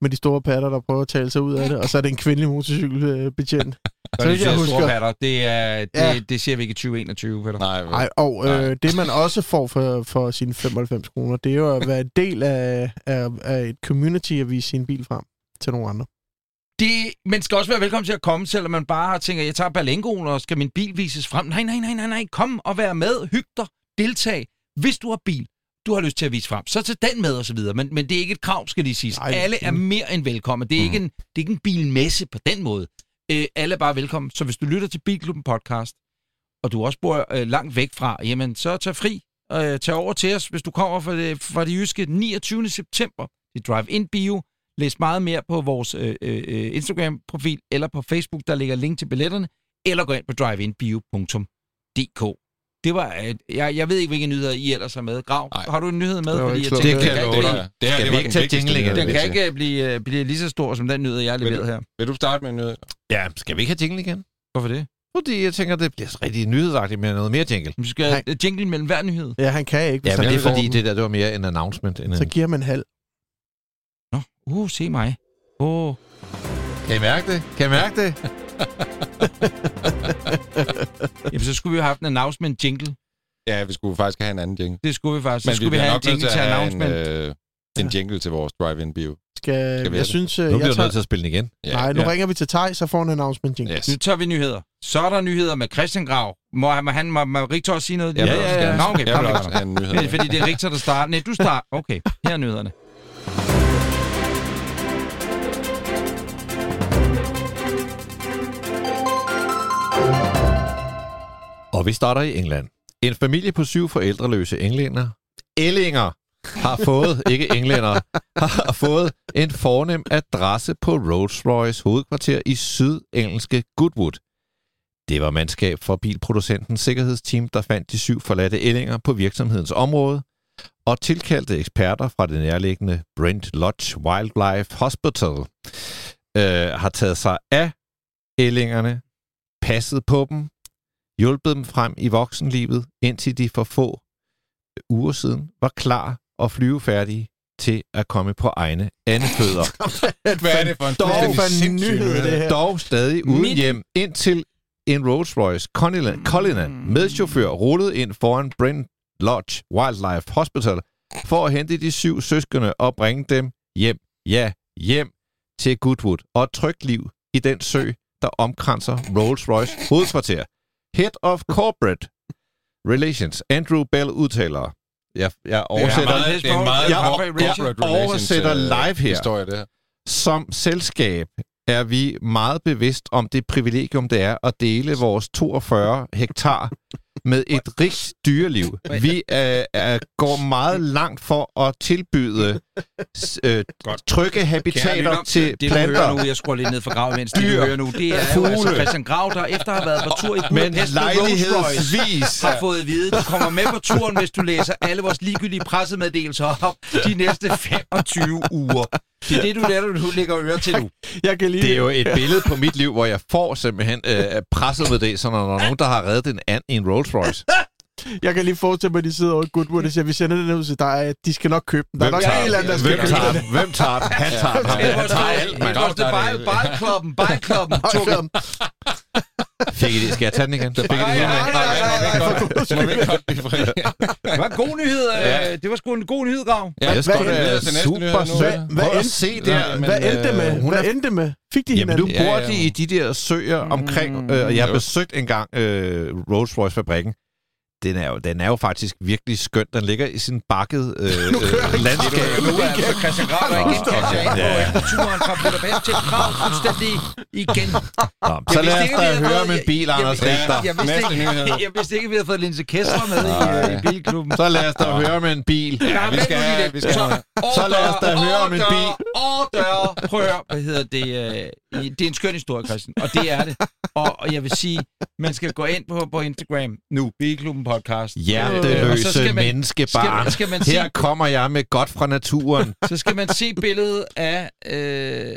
med de store patter, der prøver at tale sig ud af det, og så er det en kvindelig motorcykelbetjent. Så vidt jeg husker- Patter, det, er, det, Ja. det ser vi ikke i 2021, Peter. Nej, Nej, og Nej. øh, det man også får for, for sine 95 kroner, det er jo at være en del af, af, af et community at vise sin bil frem til nogle andre. Det, man skal også være velkommen til at komme, selvom man bare tænker, jeg tager Berlingoen, og skal min bil vises frem. Nej, nej, nej, nej, nej. Kom og vær med. Hyg dig. Deltag. Hvis du har bil, du har lyst til at vise frem, så tag den med og så videre. Men, men det er ikke et krav, skal de sige. Alle er mere end velkomne. Det er, ikke en, det er ikke en bilmesse på den måde. Øh, alle er bare velkommen. Så hvis du lytter til Bilklubben podcast, og du også bor øh, langt væk fra, jamen så tag fri. Øh, tag over til os, hvis du kommer fra det, fra det jyske 29. september. Det er Drive-In Bio. Læs meget mere på vores øh, øh, Instagram-profil eller på Facebook, der ligger link til billetterne, eller gå ind på driveinbio.dk. Det var, øh, jeg, jeg ved ikke, hvilke nyheder I ellers har med. Grav, Nej. har du en nyhed med? Det Fordi jeg tænker, Det kan den jeg kan love ikke- dig. Det her, det var ikke den tage vigtigste jingle Den kan ikke blive, blive lige så stor som den nyhed, jeg har Vil leveret her. Vil du starte med en nyhed? Ja, skal vi ikke have jingle igen? Hvorfor det? Fordi jeg tænker, det bliver rigtig nyhedsagtigt med noget mere jingle. Vi skal have jingle mellem hver nyhed. Ja, han kan ikke. Ja, men han det er fordi, den. det der det var mere en announcement. End Så en... giver man halv. Uh, se mig. Åh, oh. Kan I mærke det? Kan I mærke det? Jamen, så skulle vi jo have haft en announcement jingle. Ja, vi skulle faktisk have en anden jingle. Det skulle vi faktisk. Så Men skulle vi, bliver have en jingle til announcement. En, øh, en jingle til vores drive-in bio. Skal, Skal vi jeg det? synes, øh, Nu jeg bliver du tager... nødt til at spille den igen. Ja, Nej, nu ja. ringer vi til Tej, så får han en announcement jingle. Yes. Nu tager vi nyheder. Så er der nyheder med Christian Grav. Må, han- må, han, må, må Rigtig også sige noget? Jeg ja, ja, ja. gerne- Nå, okay, jeg vil også have en nyhed. Det er, fordi det er Rigtig, der starter. Nej, du starter. Okay, her er nyhederne. Og vi starter i England. En familie på syv forældreløse englænder, ællinger, har fået, ikke englænder, har fået en fornem adresse på Rolls-Royce hovedkvarter i sydengelske Goodwood. Det var mandskab fra bilproducentens sikkerhedsteam, der fandt de syv forladte ællinger på virksomhedens område, og tilkaldte eksperter fra det nærliggende Brent Lodge Wildlife Hospital øh, har taget sig af ællingerne, passet på dem, hjulpet dem frem i voksenlivet, indtil de for få uger siden var klar og flyvefærdige til at komme på egne andefødder. Hvad er det for en Dog for nyhed, det her. Dog stadig uden Mit- hjem, indtil en Rolls-Royce Cullinan, Cullinan med chauffør rullede ind foran Brent Lodge Wildlife Hospital for at hente de syv søskende og bringe dem hjem, ja, hjem til Goodwood og et trygt liv i den sø, der omkranser Rolls-Royce hovedkvarter. Head of Corporate Relations, Andrew Bell udtaler, jeg, jeg oversætter, meget, det er en meget Jeg- jeg relations, oversætter øh, live her. Historie, det her. som selskab er vi meget bevidst om det privilegium, det er at dele vores 42 hektar med et rigt dyreliv. Vi øh, er, går meget langt for at tilbyde øh, trygge habitater lytter, til det, planter. nu, jeg skruer lidt ned for grav, mens det, du Dyr. hører nu, det er jo altså Christian Grav, der efter at have været på tur i Men Budapest lejlighedsvis har fået at vide, du kommer med på turen, hvis du læser alle vores ligegyldige pressemeddelelser op de næste 25 uger. Det er det, du lærer, du lægger øre til nu. Jeg kan lige... Det er jo et billede på mit liv, hvor jeg får simpelthen øh, presset med det, så når der er nogen, der har reddet en and i en Rolls Royce. Jeg kan lige forestille mig, at de sidder over i Goodwood og siger, vi sender den ud til dig, at de skal nok købe den. Der er Hvem nok tager en eller anden, der skal Hvem købe tager den. Hvem tager den? Han tager den. Det Han var tager det, alt, det det bejlklubben. Ej, tog fem. Fik I det? Skal jeg tage den igen? Fik I det Ej, hele ej, med? ej, ej, ej. Må vi ikke godt blive fri? Det var en god nyhed. øh, Det var sgu en god nyhed, Grav. Ja, Jeg Hvad- skal da til næste nyhed? Hvad se der. Hvad endte øh, med? hun Hvad er- endte med? Fik de Jamen, hinanden? nu Ja, bor de i de der søer omkring, øh, og jeg har besøgt engang øh, Rolls-Royce-fabrikken. Den er, jo, den er jo faktisk virkelig skøn. Den ligger i sin bakket øh, øh, landskab. Nu er altså Christian Grav, der igen på Ja. efter turen fra Budapest til Prag fuldstændig igen. Nå, så lad os da høre med en bil, jeg- Anders jeg- Richter. Jeg vidste ikke, vi havde fået Linse Kessler med i, øh, i bilklubben. Så lad os da høre med en bil. Ja, vi skal vi skal Så lad os da høre om en bil. Ordre, prøv at høre, hvad hedder det? Øh, det er en skøn historie, Christian, og det er det. Og, og jeg vil sige, man skal gå ind på, på Instagram nu, Bilklubben Podcast. Øh, Hjerteløse skal man- menneskebarn. Skal, skal man Her se, kommer jeg med godt fra naturen. så skal man se billedet af, øh,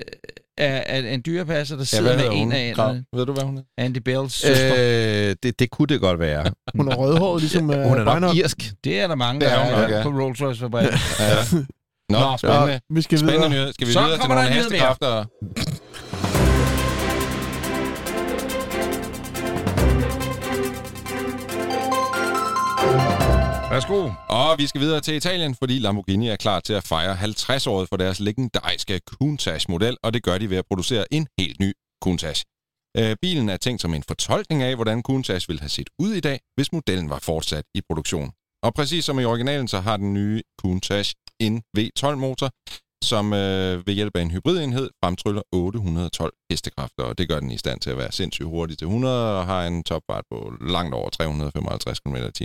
af, af en dyrepasser, der Ja, sidder hvad med en af Grav. enderne. Ved du, hvad hun er? Andy Bells søster. Øh, øh, det, det kunne det godt være. Hun er rødhåret, ligesom øh, Hun er nok Reinhardt. irsk. det er der mange, Det der er er, nok, ja. på Rolls-Royce-fabrikken. Ja. Nå, Nå, spændende. Ja, vi skal Spændende videre. nyhed. Skal vi Så videre til kommer nogle hestekræfter? Værsgo. Og vi skal videre til Italien, fordi Lamborghini er klar til at fejre 50-året for deres legendariske Countach-model, og det gør de ved at producere en helt ny Countach. Øh, bilen er tænkt som en fortolkning af, hvordan Countach ville have set ud i dag, hvis modellen var fortsat i produktion. Og præcis som i originalen, så har den nye Countach en V12-motor, som øh, ved hjælp af en hybridenhed fremtryller 812 hestekræfter, og det gør den i stand til at være sindssygt hurtig til 100 og har en topfart på langt over 355 km t.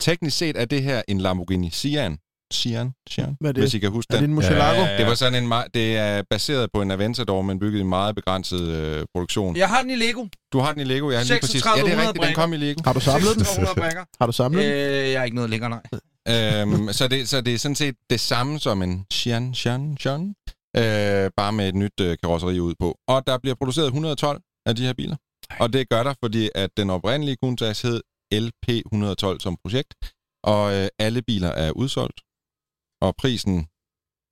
Teknisk set er det her en Lamborghini Sian. Sian? Sian? Hvad er det? Hvis I kan huske Er det den. en Murcielago? Ja, Det var sådan en, det er baseret på en Aventador, men bygget i meget begrænset øh, produktion. Jeg har den i Lego. Du har den i Lego, ja, lige præcis. Ja, det 3600 er rigtigt, den kom i Lego. Har du samlet den? 600 brækker. Har du samlet den? Øh, jeg er ikke noget længere, nej. Øhm, så, det, så det er sådan set det samme som en Sian, Sian, Sian, øh, bare med et nyt øh, karosseri ud på. Og der bliver produceret 112 af de her biler. Og det gør der, fordi at den oprindelige Countach hed LP112 som projekt, og øh, alle biler er udsolgt. Og prisen,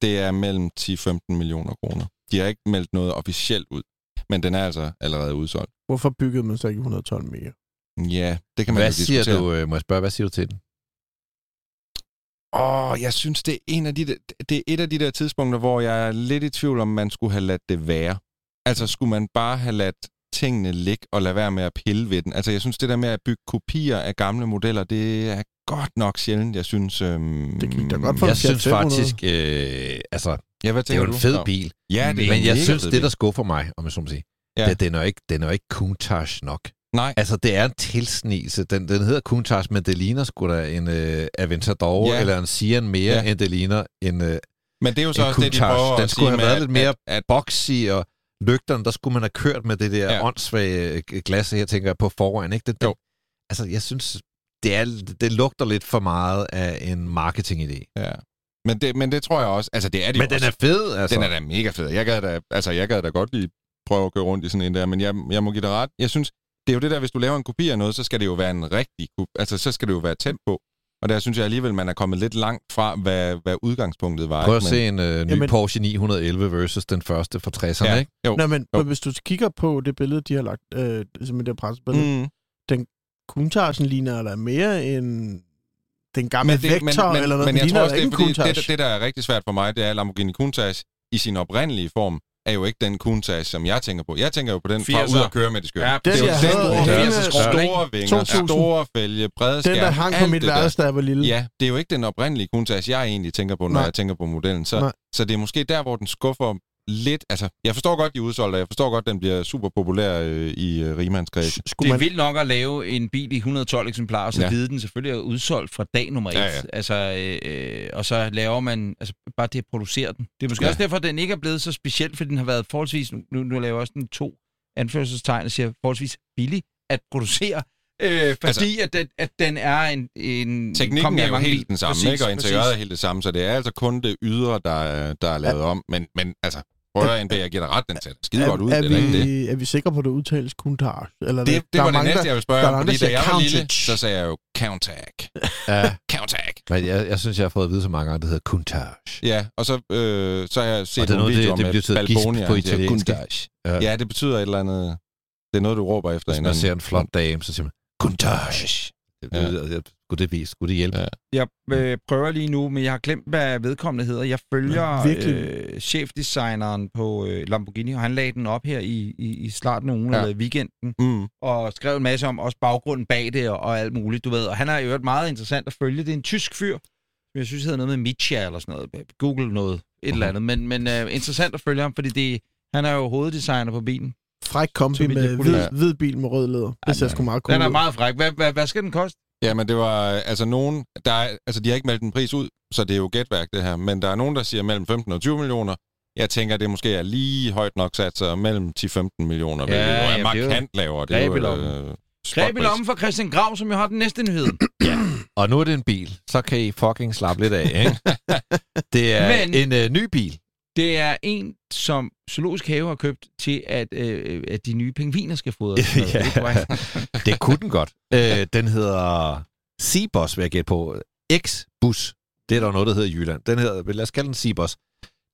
det er mellem 10-15 millioner kroner. De har ikke meldt noget officielt ud, men den er altså allerede udsolgt. Hvorfor byggede man så ikke 112 mere? Ja, det kan man Hvad jo siger diskutere. du, øh, må jeg spørge, hvad siger du til den? Åh, jeg synes, det er, en af de det er et af de der tidspunkter, hvor jeg er lidt i tvivl om, man skulle have ladt det være. Altså, skulle man bare have ladt tingene ligge og lade være med at pille ved den? Altså, jeg synes, det der med at bygge kopier af gamle modeller, det er godt nok sjældent, jeg synes... Øhm, Det gik da godt for Jeg synes 500. faktisk, øh, altså, Ja, hvad det er jo en du? fed Nå. bil. Ja, det Men en jeg synes, det der skuffer mig, om jeg så må sige, Ja. ja. det, den, er jo ikke, den er jo ikke Countach nok. Nej, Altså, det er en tilsnigelse. Den, den hedder Countach, men det ligner sgu da en øh, Aventador Ja. eller en Sian mere, Ja. end det ligner en, øh, men det er jo så også det, de prøver Den skulle have været at- lidt mere at, at boxy, og lygterne, der skulle man have kørt med det der Ja. åndssvage øh, glas her, tænker jeg, på foran. Ikke? Det, Jo. det, altså, jeg synes, det, er, det lugter lidt for meget af en marketingidé. ja. Men, det, men det tror jeg også. Altså, det er det Men jo den også. er fed, altså. Den er da mega fed. Jeg gad da, altså, jeg gad da godt lige prøve at køre rundt i sådan en der, men jeg, jeg må give dig ret. Jeg synes, det er jo det der, hvis du laver en kopi af noget, så skal det jo være en rigtig kopi. Altså, så skal det jo være tæt på. Og der synes jeg alligevel, man er kommet lidt langt fra, hvad, hvad udgangspunktet var. Prøv at ikke? se en øh, ny Jamen- Porsche 911 versus den første fra 60'erne, Ja, ikke? jo. Nå, men Jo. hvis du kigger på det billede, de har lagt, øh, som det pressebillede, mm. Mm. Countach'en ligner der mere end den gamle Men, det, men, Vector men, eller noget. men Den jeg tror også, det er fordi, det, det, der er rigtig svært for mig, det er, at Lamborghini Countach i sin oprindelige form er jo ikke den Countach, som jeg tænker på. Jeg tænker jo på den fra 80'er. ud at køre med det skøre. Ja, det Den, er jo jeg den, havde, hele store vinger, 2000. store fælge, brede skærm, Den, der hang på mit det værelse, da jeg var lille. Ja, det er jo ikke den oprindelige Countach, jeg egentlig tænker på, når Nej. jeg tænker på modellen. Så, Nej. så det er måske der, hvor den skuffer lidt. Altså, jeg forstår godt, de er udsolgt, og jeg forstår godt, den bliver super populær øh, i øh, rigmandskredsen. Skulle Det er man, vildt nok at lave en bil i 112 eksemplarer, og så Ja. ja. vide, den selvfølgelig er udsolgt fra dag nummer et. Ja, ja. Altså, øh, og så laver man altså, bare det at producere den. Det er måske Ja. ja. også derfor, at den ikke er blevet så speciel, fordi den har været forholdsvis, nu, nu laver jeg også den to anførselstegn, og siger forholdsvis billig at producere. Øh, fordi altså, at, den, at den er en... en Teknikken er jo helt bil. den samme, Præcis, ikke? og interiøret er præcis. helt det samme, så det er altså kun det ydre, der, er- der er lavet om. Men, men altså, prøv at NB, jeg giver dig ret, den ser skide godt ud, er, det er ikke det. vi, er vi sikre på, at det udtales Countach? Eller Det, det der er var det mange, næste, jeg ville spørge om, fordi da jeg var lille, så sagde jeg jo Countach. Ja. Countach. Men jeg, jeg synes, jeg har fået at vide så mange gange, det hedder Countach. Ja, og så, øh, så har jeg set Og det nogle noget, det- videoer det med betyder gisp Balboni, på italiensk? Countach. Ja, det betyder et eller andet... Det er noget, du råber efter Hvis man ser en flot dame, så siger man, Countach. Det, Ja. det, det, skulle det vise? Skulle det hjælpe? Ja. Jeg øh, prøver lige nu, men jeg har glemt, hvad vedkommende hedder. Jeg følger Ja, øh, chefdesigneren på øh, Lamborghini, og han lagde den op her i, i, i starten af ugen, Ja. eller i weekenden, Mm. og skrev en masse om også baggrunden bag det og, og alt muligt, du ved. Og han er jo et meget interessant at følge. Det er en tysk fyr, som jeg synes hedder noget med Mitja eller sådan noget. Google noget, et Mhm. eller andet. Men, men øh, interessant at følge ham, fordi det, han er jo hoveddesigner på bilen. Fræk kombi med hvid, hvid bil med rød læder. Det ser sgu meget cool Den er meget fræk. Hvad, hvad, hvad skal den koste? Ja, men det var altså nogen, der er, altså de har ikke meldt en pris ud, så det er jo gætværk det her, men der er nogen, der siger mellem 15 og 20 millioner. Jeg tænker, det måske er lige højt nok sat, så mellem 10-15 millioner, hvilket Ja, jo er ja, det er jo markant lavere. Det er jo, øh, Greb i lommen for Christian Grav, som jo har den næste nyhed. Og nu er det en bil. Så kan I fucking slappe lidt af, ikke? det er Men- en øh, ny bil. Det er en, som Zoologisk Have har købt til, at, øh, at de nye pingviner skal fodres. Ja. Det kunne den godt. Øh, den hedder C-Bus, vil jeg gætte på. X-Bus. Det er der noget, der hedder i Jylland. Den hedder, lad os kalde den C-Bus.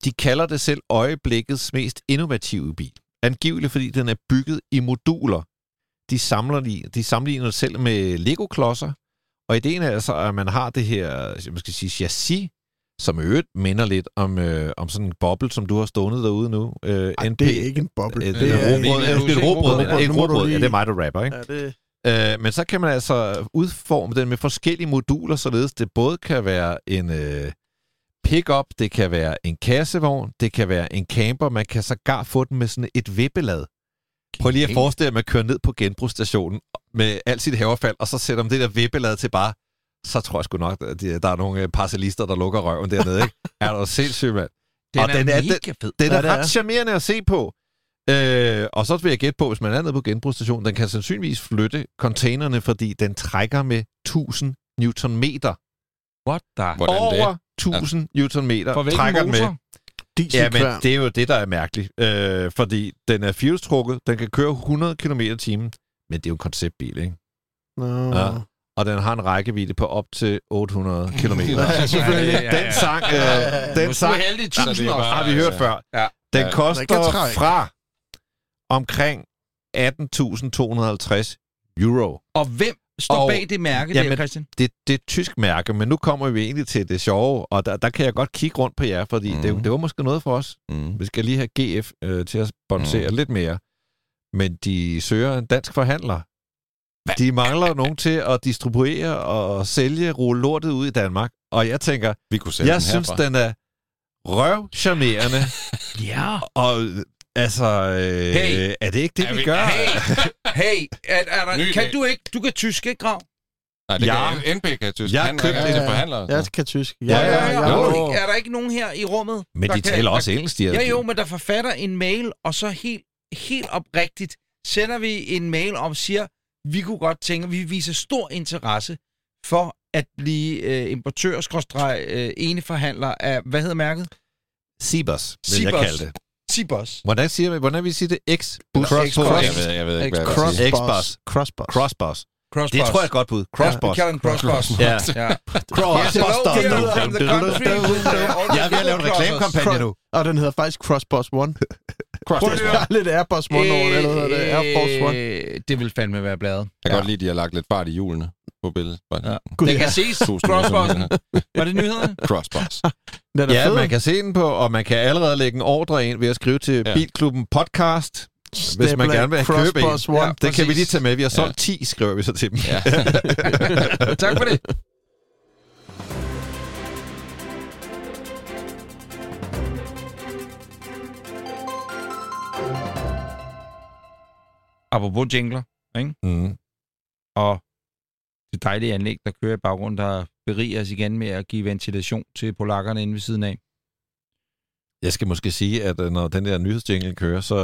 De kalder det selv øjeblikkets mest innovative bil. Angiveligt, fordi den er bygget i moduler. De, samler, de, de sammenligner det selv med Lego-klodser. Og ideen er altså, at man har det her, jeg skal sige, chassis, som øvrigt minder lidt om, øh, om sådan en boble, som du har stående derude nu. Øh, Ej, NP. det er ikke en boble. Øh, Det det er er en- Øh, er robrød. er må du robrød. Ja, det er mig, der rapper, ikke? Ja, det, Øh, men så kan man altså udforme den med forskellige moduler, således det både kan være en øh, pick-up, det kan være en kassevogn, det kan være en camper, man kan sågar få den med sådan et vippelad. Prøv lige at forestille dig, at man kører ned på genbrugsstationen med alt sit haverfald, og så sætter man det der vippelad til bare, så tror jeg sgu nok, at de- der er nogle øh, parcellister, der lukker røven dernede, ikke? er du sindssygt, mand? Den Og er, den er- mega fed. Den Ja, er det er. ret charmerende at se på. Øh, og så vil jeg gætte på, hvis man er nede på genbrugsstationen, den kan sandsynligvis flytte containerne, fordi den trækker med 1000 newtonmeter. What the? Hvordan det? Over 1000 newtonmeter For trækker den motor? med. diesel Ja, men det er jo det, der er mærkeligt. Øh, fordi den er fjolstrukket, den kan køre 100 km i timen, men det er jo en konceptbil, ikke? Nå. Ja. Og den har en rækkevidde på op til 800 km. Ja, selvfølgelig. Ja, ja, ja. Den sang, øh, den sang heldig tusind bare- år. har vi hørt før. Ja. Den koster fra omkring 18.250 euro. Og hvem står Og- bag det mærke Jamen, der, Christian? Det, det er et tysk mærke, men nu kommer vi egentlig til det sjove, og der, der kan jeg godt kigge rundt på jer, fordi mm. Mhm. det, det var måske noget for os. Mm. Vi skal lige have GF øh, til at sponsere mm. lidt mere. Men de søger en dansk forhandler. De mangler nogen til at distribuere og sælge, rulle lortet ud i Danmark. Og jeg tænker, Vi kunne sælge jeg den synes, herfra. den er røvcharmerende. Ja. og altså, øh, Hey. er det ikke det, Er vi vi- gør? Hey, hey, er, er der, Ny kan dag. du ikke? Du kan tysk, ikke, Grav? Nej, det Ja. kan NP kan tysk. Jeg Han købte er det. til forhandlere. Jeg kan tysk. Ja, ja, ja. ja. Er, Jo. der ikke, er der ikke nogen her i rummet? Men der de kan- taler der- også engelsk, de her. Ja, jo, men der forfatter en mail, og så helt, helt oprigtigt sender vi en mail om, siger, vi kunne godt tænke, vi viser stor interesse for at blive øh, importør, skråstreg, øh, ene forhandler af, hvad hedder mærket? Cibers, vil jeg Cibers. kalde det. Cibos. Hvordan siger vi, hvordan vil vi sige det? X Cross-. Cross- Jeg ved, jeg ved ikke, hvad jeg Crossbus. sige. X-bus. Crossbus. Crossbus. Crossbus. Det tror jeg er et godt bud. Vi Crossbus. kalder den crossbus. Ja. ja. Crossbus. Jeg er ved at lave en reklamekampagne nu. Og den hedder faktisk Crossbus One. Crossbus. Der er lidt Airbus One over det, eller det Air Force One. Øh, Det vil fandme være bladet. Jeg kan godt lide, at de har lagt lidt fart i hjulene på billedet. Ja. Gud, Det ja. kan ses. Meter. Var det nyhederne? Crossbus. Den er Ja, fed. man kan se den på, og man kan allerede lægge en ordre ind ved at skrive til Ja. Bilklubben Podcast. hvis man gerne vil købe en. One. Ja. Det kan vi Præcis. lige tage med. Vi har solgt Ja. 10, skriver vi så til dem. Ja. tak for det. Apropos jingler, ikke? Mm. Og det dejlige anlæg, der kører i baggrunden, der beriger os igen med at give ventilation til polakkerne inde ved siden af. Jeg skal måske sige, at øh, når den der nyhedsjingle kører, så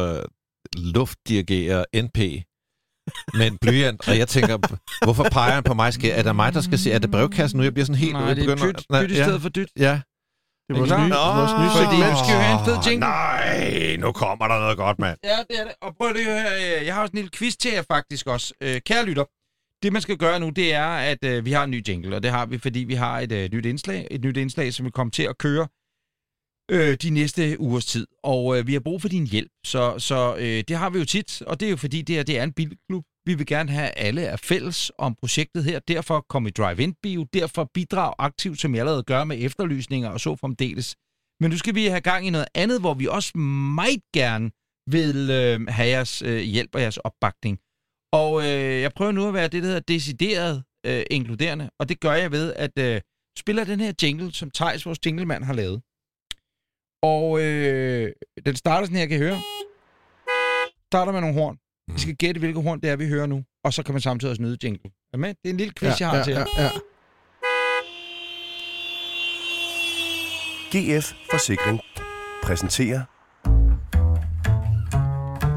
luftdirigerer NP med en blyant, og jeg tænker, hvorfor peger han på mig? Skal, er det mig, der skal se? Er det brevkassen nu? Jeg bliver sådan helt... Nej, det er begynder- pyt, pyt i ja, stedet for dyt. Ja. Det er vores Nå, nye, vores nye fordi- segment. skal vi have en fed jingle? Nej, nu kommer der noget godt, mand. Ja, det er det. Og prøv lige at høre, øh, jeg har også en lille quiz til jer faktisk også. Øh, Kære lytter, det man skal gøre nu, det er, at øh, vi har en ny jingle, og det har vi, fordi vi har et øh, nyt indslag, et nyt indslag, som vil komme til at køre øh, de næste ugers tid. Og øh, vi har brug for din hjælp, så, så øh, det har vi jo tit, og det er jo fordi, det her det er en bilklub. Vi vil gerne have alle er fælles om projektet her, derfor kom i Drive-In-bio, derfor bidrag aktivt, som jeg allerede gør med efterlysninger og så fremdeles. Men nu skal vi have gang i noget andet, hvor vi også meget gerne vil øh, have jeres øh, hjælp og jeres opbakning. Og øh, jeg prøver nu at være det, der hedder decideret øh, inkluderende, og det gør jeg ved, at øh, spiller den her jingle, som Thijs, vores jinglemand, har lavet. Og øh, den starter sådan her, kan I høre. Starter med nogle horn. Vi skal gætte, hvilke horn det er, vi hører nu. Og så kan man samtidig også nyde jingle. Er med? Det er en lille quiz, jeg har ja, til jer. ja, ja. GF Forsikring præsenterer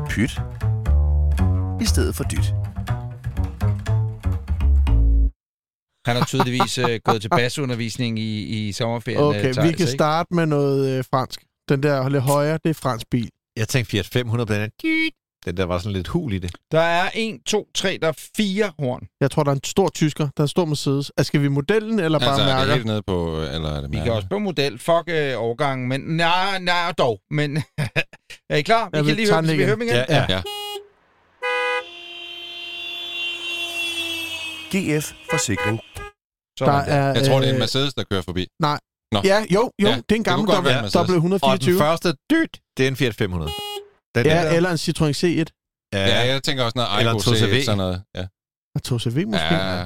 Pyt i stedet for dyt. Han har tydeligvis øh, gået til basundervisning i, i sommerferien. øh, Okay, Theis, vi kan ikke? starte med noget øh, fransk. Den der lidt højere, det er fransk bil. Jeg tænkte Fiat 500 på den Den der var sådan lidt hul i det. Der er 1, 2, 3, der er fire horn. Jeg tror, der er en stor tysker. Der er en stor Mercedes. Altså, skal vi modellen eller bare Altså, er det mærker? helt nede på, eller er det Vi mærker? kan også på model. Fuck øh, overgangen, men nej, nej, dog. Men er I klar? Vi Jeg kan lige høre, vi igen. høre dem igen? Ja, ja. Ja. GF Forsikring Der Sådan der. er, Jeg tror, det er en øh, Mercedes, der kører forbi. Ja, jo, jo, Ja, det er en det gammel kunne godt være en dobbelt, Mercedes. dobbelt Og den 124. første dyt, det er en Fiat 500. Den Ja, der. eller en Citroën C1. Ja, jeg tænker også noget Eller Aygo en 2CV. C, sådan noget. Ja. Og 2CV måske. Ja.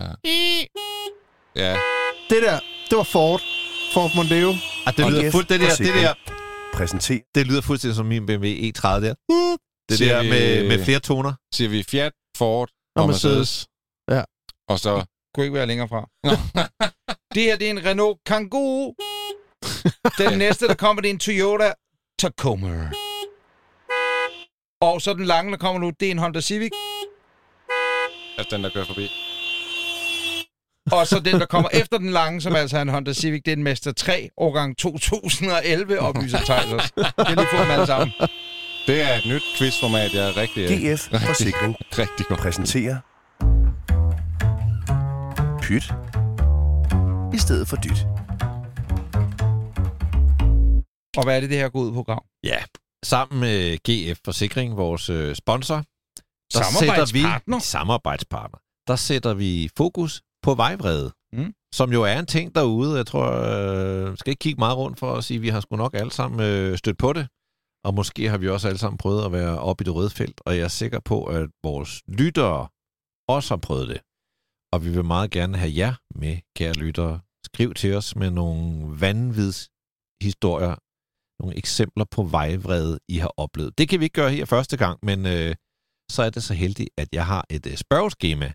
ja. Det der, det var Ford. Ford Mondeo. Ah, det lyder fuldt, det der, det der, præsenterer det lyder fuldstændig som min BMW E30 der. Det Siger der vi- med, med flere toner. Siger vi Fiat, Ford Og og, Mercedes. Mercedes. Og så... Kunne ikke være længere fra. det her, det er en Renault Kangoo. Den næste, der kommer, det er en Toyota Tacoma. Og så den lange, der kommer nu, det er en Honda Civic. Altså den, der kører forbi. Og så den, der kommer efter den lange, som altså er en Honda Civic, det er en Mazda 3, årgang 2011, oplyser Thijs. Det er lige få dem alle sammen. Det er et nyt quizformat, jeg er rigtig, GF Forsikring rigtig godt. præsenterer Pyt i stedet for dyt. Og hvad er det, det her går ud på, Grav? Ja, sammen med GF Forsikring, vores øh, sponsor, der sætter vi Samarbejdspartner. Der sætter vi fokus på vejvrede, Mm. som jo er en ting derude. Jeg tror, øh, skal ikke kigge meget rundt for at sige, at vi har sgu nok alle sammen øh, stødt på det. Og måske har vi også alle sammen prøvet at være oppe i det røde felt, og jeg er sikker på, at vores lyttere også har prøvet det. Og vi vil meget gerne have jer med, kære lyttere. Skriv til os med nogle vanvids historier, nogle eksempler på vejvrede, I har oplevet. Det kan vi ikke gøre her første gang, men øh, så er det så heldigt, at jeg har et øh, spørgeskema,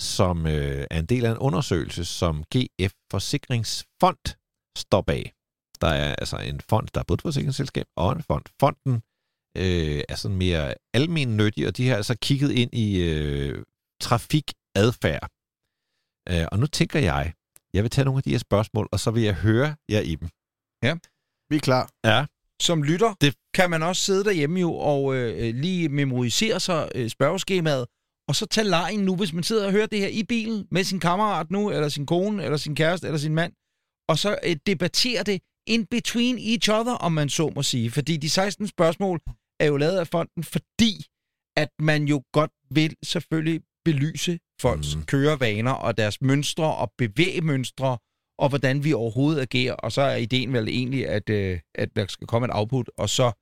som øh, er en del af en undersøgelse, som GF Forsikringsfond står bag. Der er altså en fond, der er både et forsikringsselskab og en fond. Fonden øh, er sådan mere almen nyttig, og de har altså kigget ind i øh, trafikadfærd. Øh, og nu tænker jeg, jeg vil tage nogle af de her spørgsmål, og så vil jeg høre jer i dem. Vi er klar. Ja. Som lytter, Det- kan man også sidde derhjemme jo og øh, lige memorisere sig øh, spørgeskemaet, og så tage lejen nu, hvis man sidder og hører det her i bilen med sin kammerat nu, eller sin kone, eller sin kæreste, eller sin mand, og så øh, debattere det in between each other, om man så må sige. Fordi de 16 spørgsmål er jo lavet af fonden, fordi at man jo godt vil selvfølgelig belyse folks mm. kørevaner og deres mønstre og bevægemønstre, og hvordan vi overhovedet agerer. Og så er ideen vel egentlig, at, øh, at der skal komme et output, og så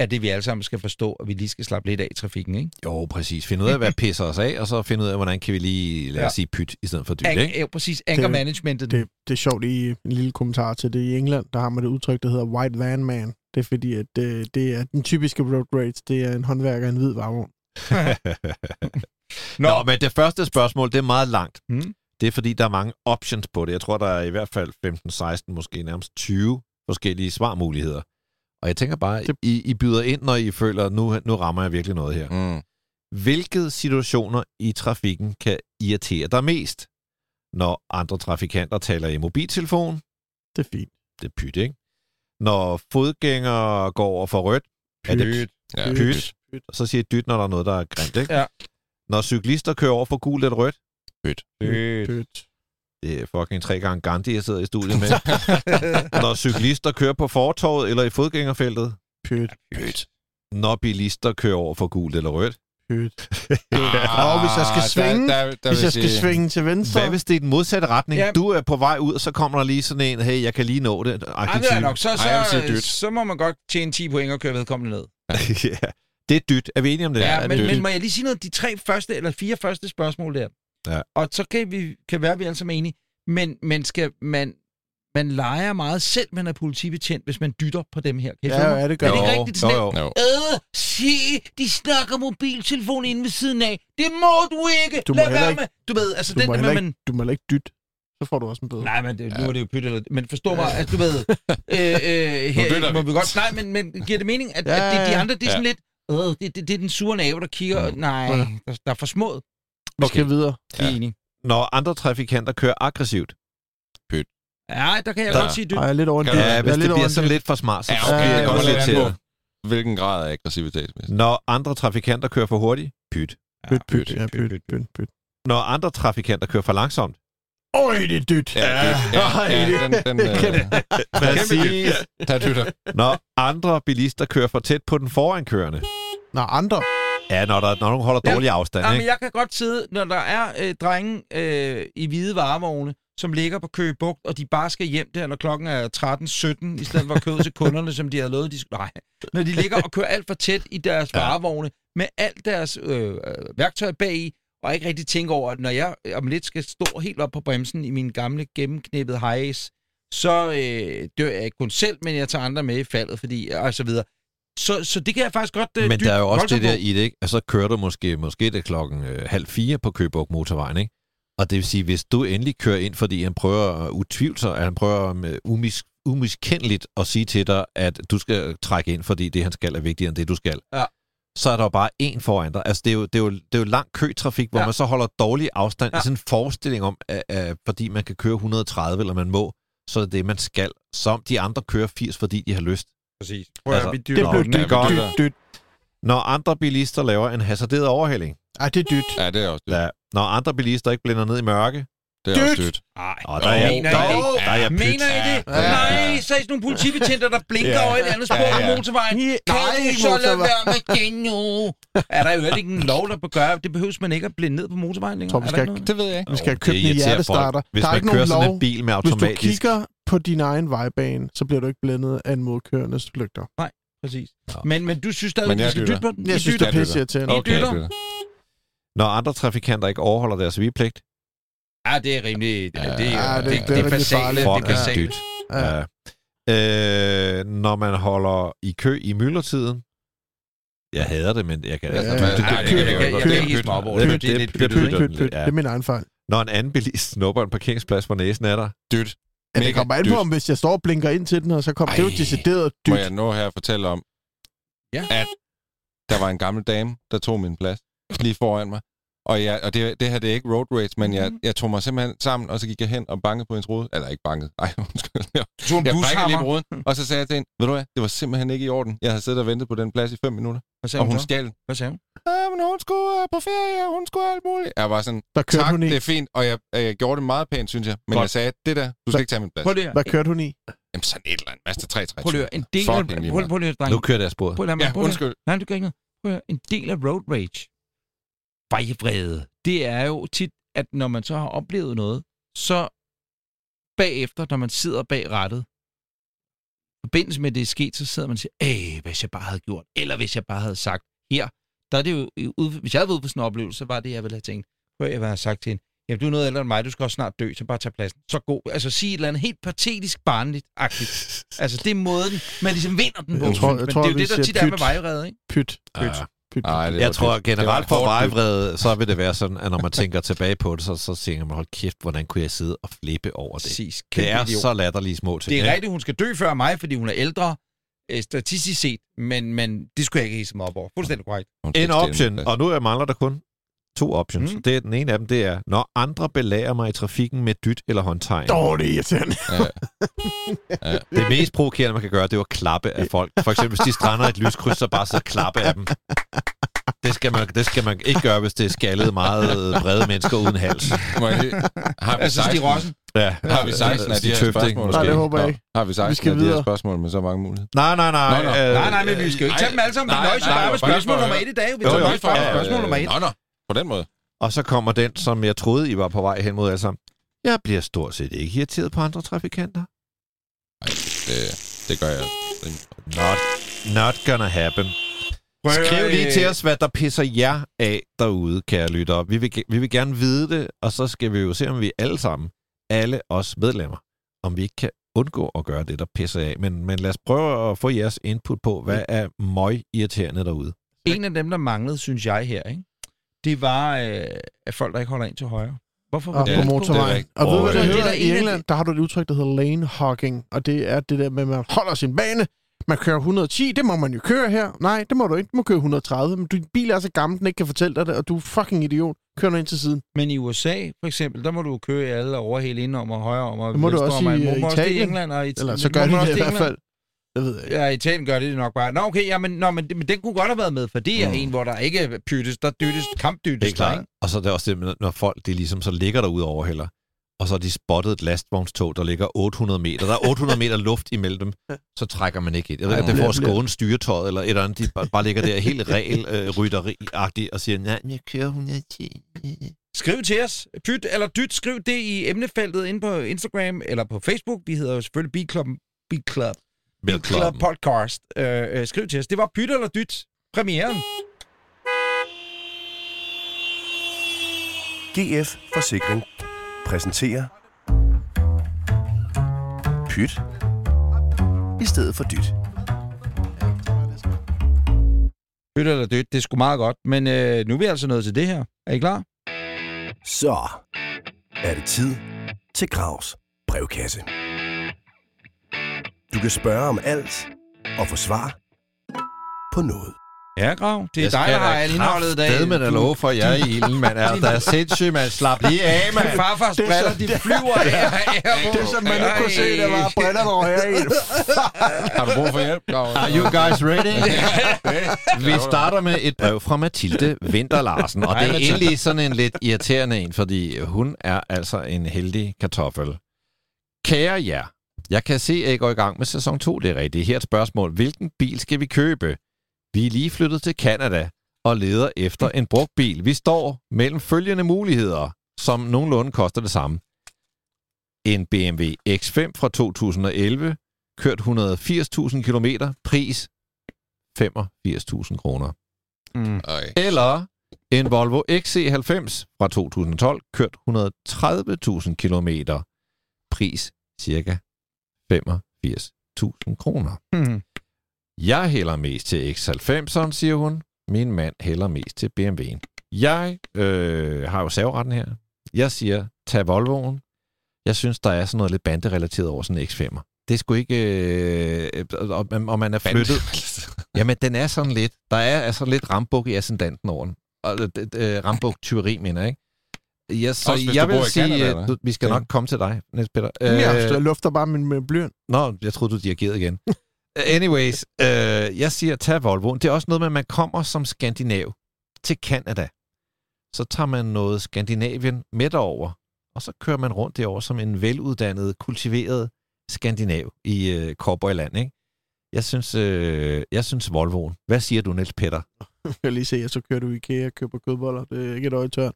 er det, vi alle sammen skal forstå, at vi lige skal slappe lidt af i trafikken, ikke? Jo, præcis. Finde ud af, hvad pisser os af, og så finde ud af, hvordan kan vi lige, lad os Ja. sige, pyt i stedet for dyt, An- ikke? ja, præcis. Anger Det- managementet. Det, det er sjovt i en lille kommentar til det. I England, der har man det udtryk, der hedder white van man. Det er fordi, at det, det er den typiske road rage. Det er en håndværker i en hvid varvogn. Nå, Nå, men det første spørgsmål, det er meget langt. Mm. Det er fordi, der er mange options på det. Jeg tror, der er i hvert fald 15, 16, måske nærmest 20 forskellige svarmuligheder. Og jeg tænker bare, Det- I, I byder ind, når I føler, nu, nu rammer jeg virkelig noget her. Mm. Hvilke situationer i trafikken kan irritere dig mest? Når andre trafikanter taler i mobiltelefon, Det er fint. det er pyt, ikke? Når fodgængere går over for rødt, er det pyt. Ja, pyt. Så siger jeg dyt, når der er noget, der er grimt, ikke? Ja. Når cyklister kører over for gult eller rødt, Pyt. Pyt. det er fucking tre gange Gandhi, jeg sidder i studiet med. Når cyklister kører på fortorvet eller i fodgængerfeltet, Pyt. Pyt. når bilister kører over for gult eller rødt. Pyt. Og hvis jeg skal svinge, Der, der, der Hvis jeg skal sige- svinge til venstre, Hvad hvis det er den modsatte retning? Ja. Du er på vej ud, og så kommer der lige sådan en, hey, jeg kan lige nå det. Ej, det er nok. Så, Ej, så, sige dyt. så må man godt tjene 10 point og køre vedkommende ned. ja. Det er dyt. Er vi enige om det? Ja, men, men må jeg lige sige noget? De tre første, eller fire første spørgsmål der. Ja. Og så kan vi kan være, at vi alle sammen er enige. Men, men skal man, man leger meget selv, man er politibetjent, hvis man dytter på dem her. Kan Ja, ja, det gør Er det ikke rigtigt jo, jo. Jo. Øh, se, de snakker mobiltelefon inde ved siden af. Det må du ikke. Du må Lad være ikke- med. Du ved, altså Du den må, med, ikke, man... du må ikke dytte. Så får du også en bøde. Nej, men det, nu er det jo pyt eller... Men forstå mig, at du ved... Øh, øh, her må vi. godt... Nej, men, men giver det mening, at, Ja, at det, de ja, andre, det er ja. sådan lidt... Øh, det, det, det er den sure nabo, der kigger... Mm. Nej, Ja. der, der er for smået. Vi skal videre. Er enig. Når andre trafikanter kører aggressivt. Ja, der kan jeg Der- godt sige dyt. Ej, jeg er lidt over en Ja, dyt. Ja, Jeg hvis det lidt bliver sådan lidt for smart, så Ja, okay, jeg det godt kommer lidt på, hvilken grad af aggressivitet. Når andre trafikanter kører for hurtigt. Pyt. Pyt, pyt, pyt, ja, pyt, pyt, pyt, pyt. Når andre trafikanter kører for langsomt. Øj, det er dyt. Ja, det, ja, ja, det- den, den, øh, Præcis. der dytter. Når andre bilister kører for tæt på den forankørende. Nå, andre. Ja, når, der, når nogen holder Ja. dårlig afstand, Ja, men ikke? jeg kan godt sidde, når der er øh, drenge øh, i hvide varevogne, som ligger på Køge Bugt, og de bare skal hjem der, når klokken er 13.17, i stedet for at køre til kunderne, som de havde lovet, de skulle... Nej. Når de ligger og kører alt for tæt i deres Ja. varevogne, med alt deres øh, øh, værktøj bagi, og ikke rigtig tænker over, at når jeg om lidt skal stå helt op på bremsen i min gamle gennemknippede hejs, så øh, dør jeg ikke kun selv, men jeg tager andre med i faldet, fordi, og så videre. Så, så det kan jeg faktisk godt øh, Men der er jo også det der på. i det, ikke? Altså, så kører du måske, måske det klokken øh, halv fire på Køborg motorvejen, ikke? Og det vil sige, hvis du endelig kører ind, fordi han prøver utvivlsomt, han prøver med umis, umiskendeligt at sige til dig, at du skal trække ind, fordi det, han skal, er vigtigere end det, du skal. Ja. Så er der jo bare én foran dig. Altså, det er jo, det er jo, det er jo lang køtrafik, hvor Ja. man så holder dårlig afstand. Ja. i sådan en forestilling om, at, at, fordi man kan køre 130, eller man må, så er det det, man skal. Som de andre kører 80, fordi de har lyst. Præcis. Prøv at, Altså, vi Det dytter blev på den. Ja, dyt, dyt, dyt. Når andre bilister laver en hasarderet overhældning, Ej, det er dyt. Ja, det er også det. Ja. Når andre bilister ikke blænder ned i mørke, Det er også dyrt. Nej, Åh, der er jeg- mener I der- det? der er jeg. Mener I det? Ja. Nej, så er sådan nogle politibetjenter, der blinker Ja. over et andet spor Ja, på ja. motorvejen. Ja, Kan nej, du så lade være med det nu? Er der jo heller ikke en lov, der bør gøre? Det behøves man ikke at blinde ned på motorvejen længere. Er der skal? Det ved jeg ikke. Vi skal det købt en hjertestarter. Hvis der er man ikke kører nogen sådan lov. en bil med Hvis du automatisk... kigger på din egen vejbane, så bliver du ikke blændet af en modkørendes lygter. Præcis. Ja. Men, men du synes stadig, at jeg vi skal dytte på den? Jeg I synes, det er pisse. I Okay. Når andre trafikanter ikke overholder deres vigepligt, Ja, det er rimelig... Det, Ja, det, det- det, det det, er det er farligt. Det er basalt. Ja. Ja. Øh, når man holder i kø i myldretiden, jeg hader det, men jeg kan... Ja, altså, ja, det- ja. det- Nej, jeg- jeg- jeg- jeg- jeg- jeg- jeg- småt over Det- det. Det er er min egen fejl. Når en anden bilist snupper en parkeringsplads på næsen af dig, Dyrt. Ja, det kommer an på, om hvis jeg står og blinker ind til den, og så kommer det er jo Ej. decideret Må dyrt. jeg nå her at fortælle om, Ja. at der var en gammel dame, der tog min plads lige foran mig. Og, jeg, og det, det her det er ikke road rage, men jeg, Mhm. jeg tog mig simpelthen sammen, og så gik jeg hen og bankede på hendes rode. Eller ikke banket, nej, undskyld. Jeg, Du tog en jeg brækkede lige på roden, og så sagde jeg til hende, ved du hvad, det var simpelthen ikke i orden. Jeg havde siddet og ventet på den plads i fem minutter, Hvad sagde og hun hun så? stjal. Hvad sagde hun? Ja, men hun skulle øh, på ferie, og hun skulle alt muligt. Jeg var sådan, Hvad kørte tak, hun i? det er fint, og jeg, jeg gjorde det meget pænt, synes jeg. Men Godt. jeg sagde, det der, du skal ikke tage min plads. Prøv lige Hvad kørte hun i? Jamen sådan et eller andet. Mazda 3 Prøv lige. En del af... Prøv, lige at, drenge. nu kører det af sporet. Ja, undskyld. Nej, du kan ikke noget. En del af road rage, vejvrede, det er jo tit, at når man så har oplevet noget, så bagefter, når man sidder bag rattet, i forbindelse med, at det er sket, så sidder man og siger, Æh, hvis jeg bare havde gjort, eller hvis jeg bare havde sagt, her, der er det jo, hvis jeg havde været ude på sådan en oplevelse, så var det, jeg ville have tænkt, at jeg have sagt til hende, jamen du er noget ældre end mig, du skal også snart dø, så bare tag pladsen. Så god. Altså sige et eller andet helt patetisk barnligt-agtigt. Altså det er måden, man ligesom vinder den på. Jeg tror- jeg Men tror, det er jo det, der tit er med pyt. vejvrede, ikke? Pyt. Ja. Pyt. Pyt. Ej, det Jeg tror. Det generelt for vejvrede, så vil det være sådan, at når man tænker tilbage på det, så, så tænker man, hold kæft, hvordan kunne jeg sidde og flippe over det? Præcis. Det er idiot. så latterlige små ting. Det er rigtigt, hun skal dø før mig, fordi hun er ældre, øh, statistisk set, men, men det skulle jeg ikke hisse mig op over. Fuldstændig korrekt. En option, og nu er mangler der kun to options. Mm. Det er den ene af dem, det er, når andre belærer mig i trafikken med dyt eller håndtegn. Er irriterende. Ja. Det mest provokerende, man kan gøre, det er jo at klappe af folk. For eksempel, hvis de strander et lyskryds, så bare og klappe af dem. Det skal, man, det skal man ikke gøre, hvis det er skaldede, meget brede mennesker uden hals. Må jeg lige- Har vi Altså, Stig 16? Rossen. Ja, Har vi 16 af de her spørgsmål? måske. Nej, det håber jeg Nå, ikke. Har vi 16 skal af de her spørgsmål med så mange muligheder? Nej, nej, nej. Nå, nå. øh, Nej, nej, men vi skal jo ikke tage dem alle sammen. Vi nøjes bare med spørgsmål nummer et i dag. Vi tager jo, bare ja, spørgsmål nummer et. Nå, nå. På den måde. Og så kommer den, som jeg troede, I var på vej hen mod sammen. Jeg bliver stort set ikke irriteret på andre trafikanter. Det, det gør jeg. Not, not gonna happen. Skriv lige til os, hvad der pisser jer af derude, kære lyttere. Vi vil, vi vil gerne vide det, og så skal vi jo se, om vi alle sammen, alle os medlemmer, om vi ikke kan undgå at gøre det, der pisser af. Men, men lad os prøve at få jeres input på, hvad er møg irriterende derude. En af dem, der manglede, synes jeg her, ikke? Det var, øh, at folk, der ikke holder ind til højre. Hvorfor var Og det på det motorvejen. rigtigt. Og ved du, hvad det hedder det er i England? Der har du et udtryk, der hedder lane hogging. Og det er det der med, at man holder sin bane. Man kører 110, det må man jo køre her. Nej, det må du ikke. Du må køre 130. Men din bil er så gammel, den ikke kan fortælle dig det, og du er fucking idiot. Kør nu ind til siden. Men i USA, for eksempel, der må du køre i alle over hele indenom og højre om og Det må du også om, og i, må øh, man også det i Italien. England og i Eller så gør man de også det i i hvert fald. Det ved jeg ikke. Ja, i Italien gør det nok bare. Nå, okay, ja, men, nå, men, men den kunne godt have været med, for det er Mm. en, hvor der ikke pyttes, der dyttes, kampdyttes. Det er klart. ikke? Og så er det også det, når folk de ligesom så ligger derude over heller, og så har de spottet et lastvognstog, der ligger 800 meter. Der er 800 meter luft imellem dem. Så trækker man ikke ind. Jeg ved ikke, om det får skåne styretøjet, eller et eller andet. De bare, bare ligger der helt regel øh, rytteri-agtigt og siger, nej, jeg kører 110. Skriv til os. Pyt eller dyt, skriv det i emnefeltet inde på Instagram eller på Facebook. Vi hedder jo selvfølgelig Bilklub, Bilklub, Bilklub Podcast. Øh, øh, skriv til os. Det var pyt eller dyt. Premieren. GF Forsikring præsenterer Pyt i stedet for dyt. Pyt eller dyt, det er sgu meget godt. Men øh, nu er vi altså nået til det her. Er I klar? Så er det tid til Gravs brevkasse. Du kan spørge om alt og få svar på noget. Ja, Grav. Det er Jeg dig, der har alt indholdet i dag. kraftedeme da Du- love for, at jeg er i ilden, mand. Er der sindssygt, man. Slap lige af, mand. farfars briller, de flyver her. Det, som man ikke kunne se, det var briller, der var her i. Har du brug for hjælp, Grav? Are you guys ready? Vi starter med et brev fra Mathilde Vinter Larsen, og det er egentlig sådan en lidt irriterende en, fordi hun er altså en heldig kartoffel. Kære jer, jeg kan se, at I går i gang med sæson 2, det er rigtigt. Her er et spørgsmål. Hvilken bil skal vi købe? Vi er lige flyttet til Canada og leder efter en brugt bil. Vi står mellem følgende muligheder, som nogenlunde koster det samme. En BMW X5 fra 2011, kørt 180.000 km, pris 85.000 kroner. Mm. Eller en Volvo XC90 fra 2012, kørt 130.000 km, pris cirka 85.000 kroner. Mm. Jeg hælder mest til X90'eren, siger hun. Min mand hælder mest til BMW'en. Jeg øh, har jo serveretten her. Jeg siger, tag Volvoen. Jeg synes, der er sådan noget lidt banderelateret over sådan en X5'er. Det skulle ikke... Øh, og, og man er flyttet... Jamen, den er sådan lidt... Der er altså lidt rambuk i ascendanten over den. Og, øh, øh, rambuk tyveri, mener jeg, ikke? Ja, så Også jeg vil sige, Canada, eller? du, vi skal nok komme til dig, Niels Peter. Øh, jeg lufter bare min blyant. Nå, jeg troede, du dirigerede igen. Anyways, øh, jeg siger, tag Volvo. Det er også noget med, at man kommer som skandinav til Canada. Så tager man noget Skandinavien med derover, og så kører man rundt derover som en veluddannet, kultiveret skandinav i øh, Cowboyland, ikke? Jeg synes, øh, jeg synes Volvoen. Hvad siger du, Niels Peter? Jeg kan lige se, at så kører du i IKEA og køber kødboller. Det er ikke et øje tørt.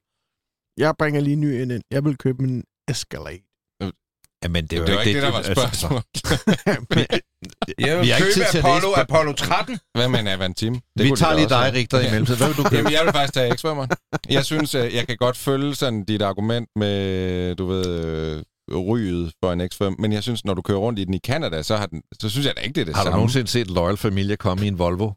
Jeg bringer lige en ny ind. Jeg vil købe en Escalade. Jamen, det Det er var jo ikke ikke det, der var altså, spørgsmål. Jeg vil Vi har købe Apollo, Apollo 13. Hvad med en Avantim? Det Vi kunne tager lige dig, have. Richter, i mellemtiden. Hvad vil du købe? Jamen, jeg vil faktisk tage x Jeg synes, øh, jeg kan godt følge sådan dit argument med, du ved, øh, ryget for en X5, men jeg synes, når du kører rundt i den i Canada, så, har den, så synes jeg da ikke, det er det Har du samme. nogensinde set Loyal Familie komme i en Volvo?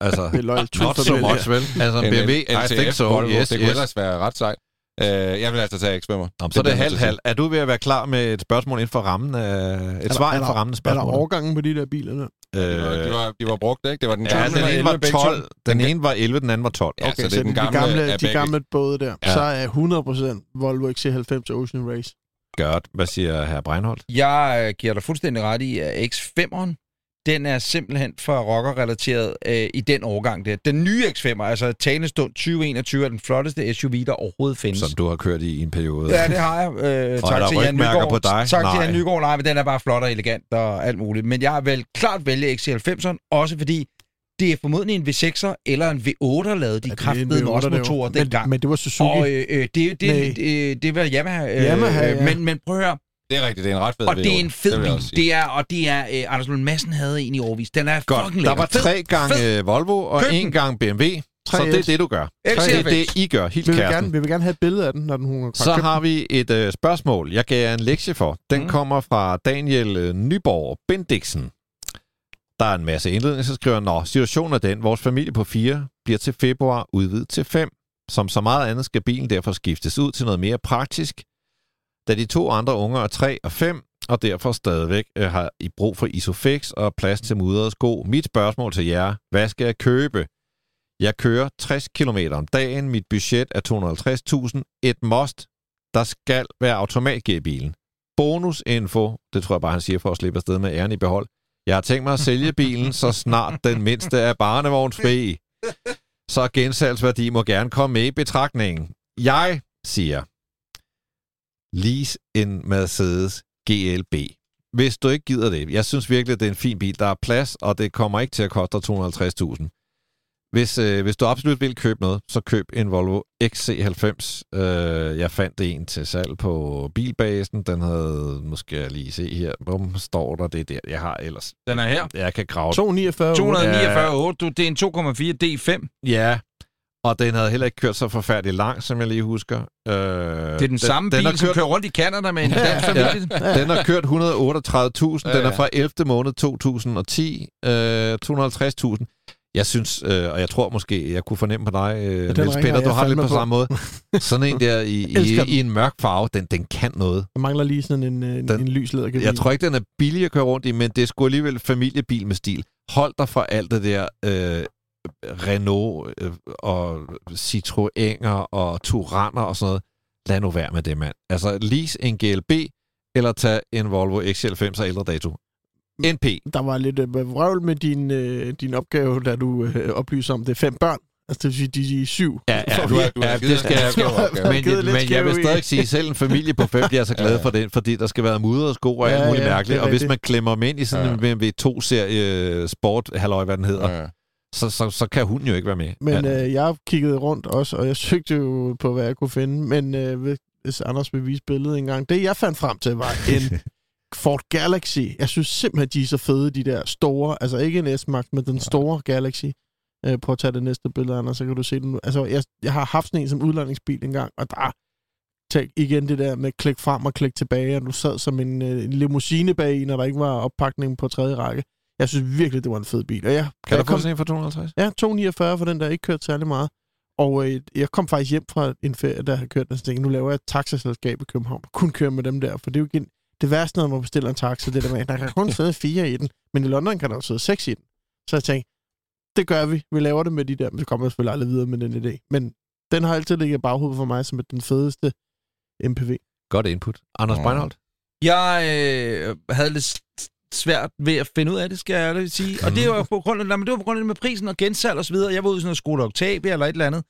Altså, Det er loyal not so much, vel? Altså en En BMW, L- I think so. Volvo, Yes, det kunne yes. ellers være ret sejt. Uh, jeg vil altså tage X5'er. Nå, så er det at halvt. Er du ved at være klar med et spørgsmål inden for rammen af... Et svar inden for rammen af Er der overgangen på de der biler der? De var, de, var, de var brugt, ikke? Det var den Ja, gamle. den ene var 11 begge to. 12. Den ene var 11, den anden var 12. Ja, så det er den de gamle gamle, af de gamle både der. Ja. Så er 100% Volvo XC90 Ocean Race. Godt. Hvad siger herr Breinholt? Jeg øh, giver dig fuldstændig ret i, at X5'eren, den er simpelthen for rocker-relateret øh, i den årgang der. Den nye X5'er, altså talende stund 2021, er den flotteste SUV, der overhovedet findes. Som du har kørt i, en periode. Ja, det har jeg. Øh, Og er tak til Jan Nygaard. på dig? Tak til Nej. Jan Nygaard. Nej, men den er bare flot og elegant og alt muligt. Men jeg vil klart vælge XC90'eren, også fordi det er formodentlig en V6'er eller en V8'er lavet de Ja, kraftede det er en med også V8'er, det motorer var. dengang. Men, men det var Suzuki. Og øh, øh, det, det, det, det, det var Yamaha. Øh, Yamaha, øh, ja. men, men prøv at høre, Det er rigtigt, det er en ret fed og det er en V8. fed sige. Det er, og det er, øh, Anders Lund Madsen havde en i årvis. Den er Godt. fucking Der lækker. var tre gange øh, Volvo og Køb en gang BMW. Så 3S. det er det, du gør. XC90. Det er det, I gør. Helt vi, vil kæresten. gerne, vi vil gerne have et billede af den, når den hun Så har vi et øh, spørgsmål, jeg gav jer en lektie for. Den Mm. mm. kommer fra Daniel øh, Nyborg Bendiksen. Der er en masse indledning, så skriver han, Nå, situationen er den. Vores familie på fire bliver til februar udvidet til fem. Som så meget andet skal bilen derfor skiftes ud til noget mere praktisk, da de to andre unger er 3 og 5, og derfor stadigvæk øh, har I brug for Isofix og plads til mudrede sko. Mit spørgsmål til jer, hvad skal jeg købe? Jeg kører 60 km om dagen, mit budget er 250.000, et must, der skal være automatgear i bilen. Bonusinfo, det tror jeg bare, han siger for at slippe afsted med æren i behold. Jeg har tænkt mig at sælge bilen, så snart den mindste er barnevognsfri. Så gensalgsværdi må gerne komme med i betragtningen. Jeg siger, lease en Mercedes GLB. Hvis du ikke gider det. Jeg synes virkelig, det er en fin bil. Der er plads, og det kommer ikke til at koste dig 250.000. Hvis, øh, hvis du absolut vil købe noget, så køb en Volvo XC90. Øh, jeg fandt en til salg på bilbasen. Den havde, måske jeg lige se her, hvor står der det der. Jeg har ellers, Den er her. jeg kan grave 249. 249 du, det er en 2,4 D5. Ja, og den havde heller ikke kørt så forfærdeligt langt, som jeg lige husker. Øh, Det er den, samme bil, har som kørt, kører rundt i Canada med en dansk familie. Den har kørt 138.000. Ja, Den er ja. fra 11. måned 2010. Øh, 250.000. Jeg synes, øh, og jeg tror måske, jeg kunne fornemme på dig, øh, den Niels Peter, du har lidt på på. samme måde. Sådan en der i, i, den. i en mørk farve, den, den kan noget. Jeg mangler lige sådan en, en, Den- en lys. Jeg tror ikke, den er billig at køre rundt i, men det er sgu alligevel familiebil med stil. Hold dig fra alt det der øh, Renault øh, og Citroëner og Turaner og sådan noget. Lad nu være med det, mand. Altså, lease en GLB, eller tag en Volvo XC90 af ældre dato. NP. Der var lidt øh, vrøvl med din, øh, din opgave, da du øh, oplyser om det fem børn. Altså, det vil sige, de, er syv. Ja, ja, Du har- du har ja det skal jeg men, lidt men jeg vil stadig sige, selv en familie på fem bliver så glad Ja. for den, fordi der skal være mudder og sko og alt Ja, muligt ja, mærkeligt. Og hvis man klemmer dem ind i sådan en BMW 2-serie sport, halløj, hvad den hedder, Ja. Så, så, så kan hunden jo ikke være med. Men ja. øh, jeg kiggede rundt også, og jeg søgte jo på, hvad jeg kunne finde. Men øh, hvis Anders vil vise billedet en gang. Det, jeg fandt frem til, var en Ford Galaxy. Jeg synes simpelthen, de er så fede, de der store. Altså ikke en S-Max, men den store Galaxy. Øh, prøv at tage det næste billede, Anders, så kan du se den. Altså, jeg, jeg har haft sådan en som udlejningsbil engang, og der Tænk igen det der med klik frem og klik tilbage, og du sad som en, øh, en limousine bag når der ikke var oppakning på tredje række. Jeg synes virkelig, det var en fed bil. Og jeg, kan jeg du få sådan en for 250? Ja, 249 for den, der ikke kørt særlig meget. Og øh, jeg kom faktisk hjem fra en ferie, der har kørt den, og så tænkte, nu laver jeg et taxaselskab i København. Kun kører med dem der, for det er jo igen, det værste, når man bestiller en taxa, det der med, at der kan kun sidde fire i den, men i London kan der jo sidde seks i den. Så jeg tænkte, det gør vi. Vi laver det med de der, men så kommer jeg selvfølgelig aldrig videre med den idé. Men den har altid ligget i baghovedet for mig som den fedeste MPV. Godt input. Anders Nå. Breinholt? Jeg øh, havde lidt svært ved at finde ud af det, skal jeg ærligt sige. Og det var på grund af, nej, men det var på grund af det med prisen og gensalg og så videre. Jeg var ude i sådan noget Skoda Octavia eller et eller andet.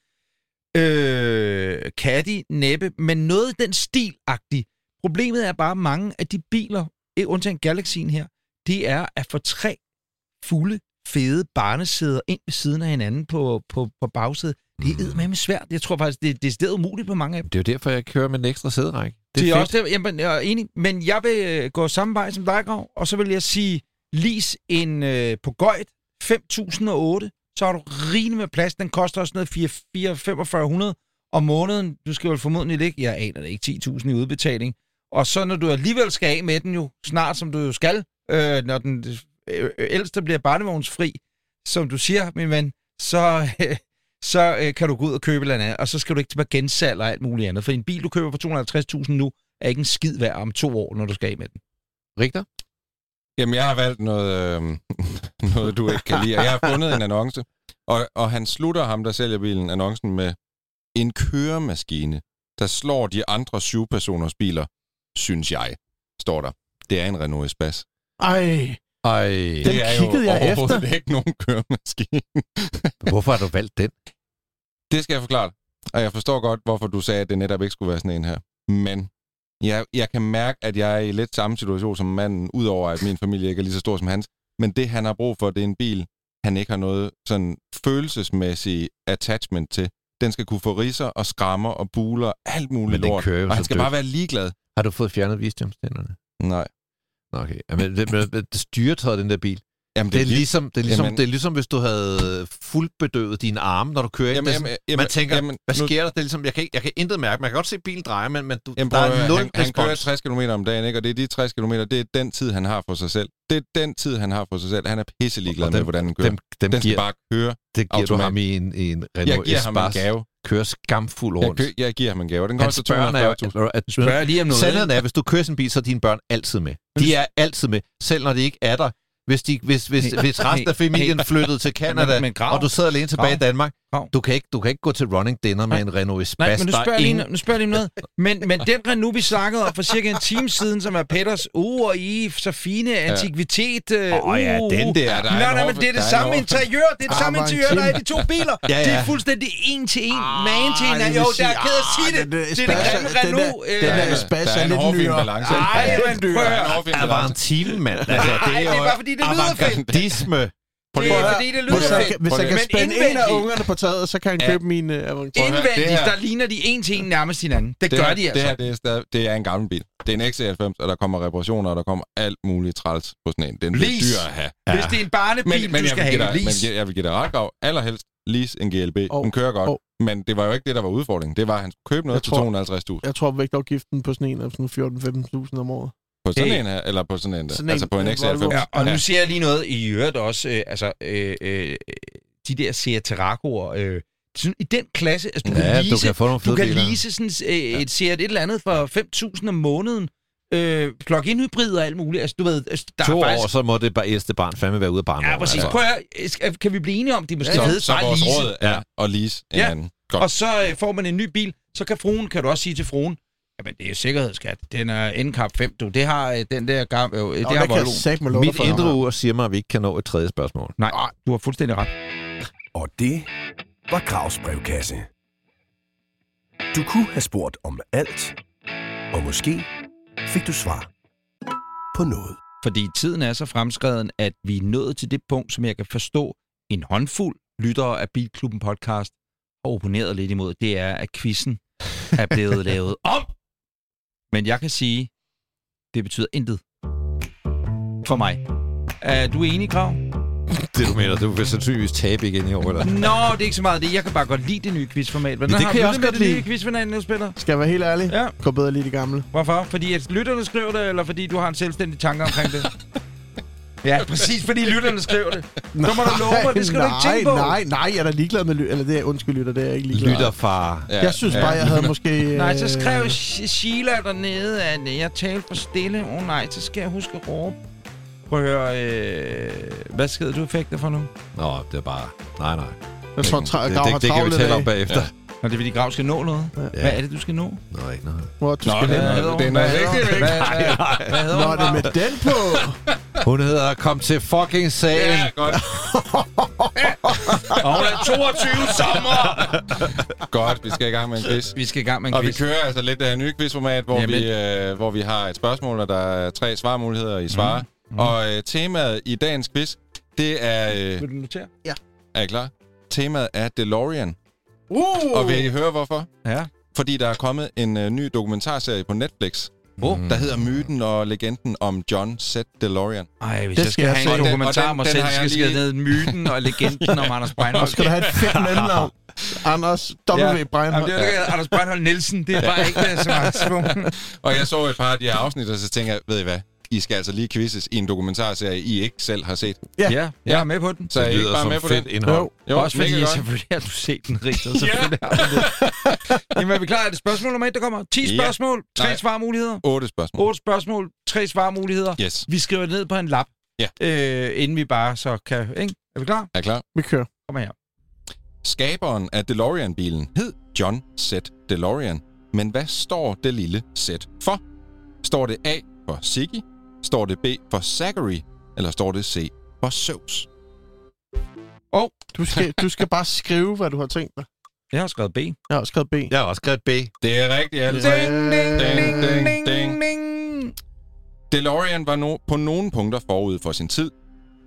Øh, Caddy, næppe, men noget i den stil-agtig. Problemet er bare, at mange af de biler, eh, undtagen Galaxien her, det er at få tre fulde, fede barnesæder ind ved siden af hinanden på, på, på bagsædet. Det er med svært. Jeg tror faktisk, det, det er stedet umuligt på mange af dem. Det er jo derfor, jeg kører med en ekstra sæderække. Det er, fedt. også det, jamen, jeg er enig, men jeg vil øh, gå samme vej som dig, Grav, og så vil jeg sige, lease en øh, på Gøjt 5008, så har du rigeligt med plads. Den koster også noget 4, 4, 4500 om måneden. Du skal jo formodentlig ligge, jeg aner det ikke, 10.000 i udbetaling. Og så når du alligevel skal af med den jo, snart som du jo skal, øh, når den øh, ældste bliver barnevognsfri, som du siger, min ven, så, øh, så øh, kan du gå ud og købe et eller andet, og så skal du ikke tilbage gensalg og alt muligt andet. For en bil, du køber for 250.000 nu, er ikke en skid værd om to år, når du skal af med den. Richter? Jamen, jeg har valgt noget, øh, noget du ikke kan lide. Og jeg har fundet en annonce, og, og han slutter ham, der sælger bilen, annoncen med en køremaskine, der slår de andre syvpersoners biler, synes jeg, står der. Det er en Renault Espace. Ej, Ej, Den det er jo kiggede jeg overhovedet efter. ikke nogen køremaskine. hvorfor har du valgt den? Det skal jeg forklare. Og jeg forstår godt, hvorfor du sagde, at det netop ikke skulle være sådan en her. Men jeg, jeg kan mærke, at jeg er i lidt samme situation som manden, udover at min familie ikke er lige så stor som hans. Men det, han har brug for, det er en bil, han ikke har noget sådan følelsesmæssig attachment til. Den skal kunne få ridser og skrammer og buler, alt muligt Men den lort. kører jo og han skal dødt. bare være ligeglad. Har du fået fjernet visdomstænderne? Nej. Okay. Jamen, det, men, det styretøjet, den der bil, Jamen, det er, lige- ligesom, det, er ligesom, Jamen- det er ligesom, hvis du havde fuldbedøvet dine arme, når du kører ind. Jamen, Det er sådan- jamen, jamen, man tænker, jamen, hvad nu- sker der? Det er ligesom, jeg kan, ikke, jeg kan intet mærke. Man kan godt se bilen dreje, men, men du, Jamen, der er nul han, han kører respons. 60 km om dagen, ikke? og det er de 60 km, det er den tid, han har for sig selv. Det er den tid, han har for sig selv. Han er pisse ligeglad Og med, hvordan den kører. Dem, dem den skal giver, bare køre. det giver du automat. ham i en, i en Jeg Renault giver ham en gave. Kører skamfuld Jeg, rundt. kø, jeg giver ham en gave. Den Hans koster børn er 240.000. jo... At, Spørger jeg lige om noget, Sandheden er, hvis du kører sin bil, så er dine børn altid med. De er altid med, selv når de ikke er der. Hvis, de, hvis, hvis, Hey, hvis resten af familien hey. flyttede til Canada, Men- men Grav- og du sidder alene tilbage i Grav. Danmark, Du kan, ikke, du kan ikke gå til running dinner med en Renault Espace. Nej, men nu er spørger, jeg lige, ingen- nu spørger lige noget. Men, men den Renault, vi snakkede om for cirka en time siden, som er Petters, uh, og I så fine antikvitet. Uh, Åh, ja, den der. Der er Nej, en nej, men det er det der er en samme interiør. Det er det Ah, samme en interiør, der er i de to biler. Ja, Det ja. er fuldstændig en til en. Ah, Man til det vil Jo, der er ked at ah, sige det. den der Det er det grimme Renault. øh, den der Ja, Espace er en lidt nyere. balance. Ej, Der men er prøv en at- hårfin Der var en time, mand. Altså, Nej, det er bare fordi, det lyder fedt. Det er fordi, det Hvis lyder jeg, fedt. kan- hvis jeg kan Men spænde en af ungerne på taget, så kan han Ja. købe min uh, Avantime. Prøv at høre, det Indvendigt, her- der ligner de en til en nærmest hinanden. Det Det gør her, de Det altså. her, det er, stadig, det er en gammel bil. Det er en XC90, og der kommer reparationer, og der kommer alt muligt træls på sådan en. Den Lease. dyr at have. Hvis det er en barnebil, Men, men, du jeg skal vil give have dig, men lease. jeg, jeg vil give dig ret gav. Allerhelst lease en GLB. Og- Den kører godt. og- Men det var jo ikke det, der var udfordringen. Det var, at han skulle købe noget Jeg til tror- 250.000 Jeg tror, vægtafgiften på sådan en er sådan 14-15.000 om året. På sådan Hey. en her, eller på sådan en, Sådan altså en- på en en Volvo. XC90. Ja, og nu siger jeg lige noget i øvrigt også. Øh, altså, øh, øh, de der Seat Terracoer, øh, sådan, i den klasse, altså du Ja, kan du lease, kan få nogle du kan lease sådan, øh, et Seat et eller andet for 5.000 om måneden. øh, plug-in hybrid og alt muligt. Altså, du ved, altså, der To er faktisk... år, så må det bare ældste barn fandme være ude af barndommen. Ja, præcis. altså. Prøv at, skal- kan vi blive enige om, det måske Så, ja, så bare vores lease? råd er at lease en Ja. anden. Godt. Og så øh, får man en ny bil, så kan fruen, kan du også sige til fruen, jamen det er jo sikkerhedsskat. Den er NCAP 5, du. Det har øh, den der gamle, øh, det Og har lov Mit indre ur siger mig, at vi ikke kan nå et tredje spørgsmål. Nej, du har fuldstændig ret. Og det var Gravs brevkasse. Du kunne have spurgt om alt, og måske fik du svar på noget. Fordi tiden er så fremskreden, at vi er nået til det punkt, som jeg kan forstå, en håndfuld lyttere af Bilklubben podcast har opponeret lidt imod. Det er, at quizzen er blevet lavet om. Men jeg kan sige, det betyder intet for mig. Er du enig, Grav? Det du mener, du vil sandsynligvis tabe igen i år, eller? Nå, det er ikke så meget det. Jeg kan bare godt lide det nye quizformat. Hvordan Det har kan jeg også godt det nye lide. quizformat, nu spiller? Skal jeg være helt ærlig? Ja. Gå bedre lige det gamle. Hvorfor? Fordi at lytterne skriver det, eller fordi du har en selvstændig tanke omkring det? ja, præcis, fordi lytterne skriver det. Så må du love mig, det skal nej, du ikke tænke på. Nej, nej, jeg er da ligeglad med ly- Eller det er, undskyld, lytter, det er jeg ikke ligeglad. Lytterfar. Ja, Jeg synes bare, jeg havde måske... Nej, så øh, skrev Sh- Sheila dernede, at øh, jeg talte for stille. Åh oh, nej, så skal jeg huske at råbe. Prøv at høre, øh, hvad skede du fik det for nu? Nå, det er bare... Nej, nej. Jeg tror, Grav har det, det kan vi travlt tale om bagefter. Ja. Når det er, fordi Grav skal nå noget. Ja. Hvad er det, du skal nå? Nå, ikke noget. Hvor du Nå, skal det hen. er- Hvad det er noget hedder hun? vigtigt, Hvad- hvad- Hvad hedder Nå, hun? det er med den på. Hun hedder Kom til fucking sagen. Ja, godt. Og hun er 22 sommer! godt, vi skal i gang med en quiz. Vi skal i gang med en Og vi quiz. kører altså lidt det her nye quizformat, hvor, Jamen. vi, øh, hvor vi har et spørgsmål, og der er tre svarmuligheder i svar. Mm. Og øh, temaet i dagens quiz, det er... Øh, Vil du notere? er I klar? Temaet er DeLorean. Uh! Og vil I høre hvorfor? Ja. Fordi der er kommet en øh, ny dokumentarserie på Netflix, Oh. der hedder Myten og legenden om John Z. DeLorean. Ej, hvis Det jeg skal skal jeg have en Og den- dokumentar og om mig selv, skal jeg ned myten og legenden om Anders Og Breinholt. skal du have et fedt mellemnavn? Anders W. Ja. Jamen, Breinholt. det er ikke Anders Breinholt Nielsen. Det er bare ikke det, så meget svung. Og jeg så et par af de her afsnit, og så tænker jeg, ved I hvad? I skal altså lige quizzes i en dokumentarserie, I ikke selv har set. Ja. Ja, jeg er med på den. Så er I Det ikke lyder bare som med på fedt det? indhold. Jo. Jo, Også fordi, jeg selvfølgelig har du set den, Richard. Selvfølgelig har du det. Jamen, er vi klar? Er det spørgsmål nummer et, der kommer? 10 Ja. spørgsmål, tre Nej. svarmuligheder. Otte spørgsmål. 8 spørgsmål, tre svarmuligheder. Yes. Vi skriver det ned på en lap, Ja. øh, inden vi bare så kan... Ikke? Er vi klar? Er I klar? Vi kører. Kom her. Skaberen af DeLorean-bilen hed John Z. DeLorean. Men hvad står det lille Z for? Står det A for Siggy? Står det B for Zachary? Eller står det C for Zeus? Du skal, du skal bare skrive, hvad du har tænkt dig. Jeg har skrevet B. Jeg har også skrevet B. Jeg har også skrevet B. Det er rigtigt, sammen. Ding, ding, Ding, ding, ding, ding, ding. DeLorean var no- på nogle punkter forud for sin tid.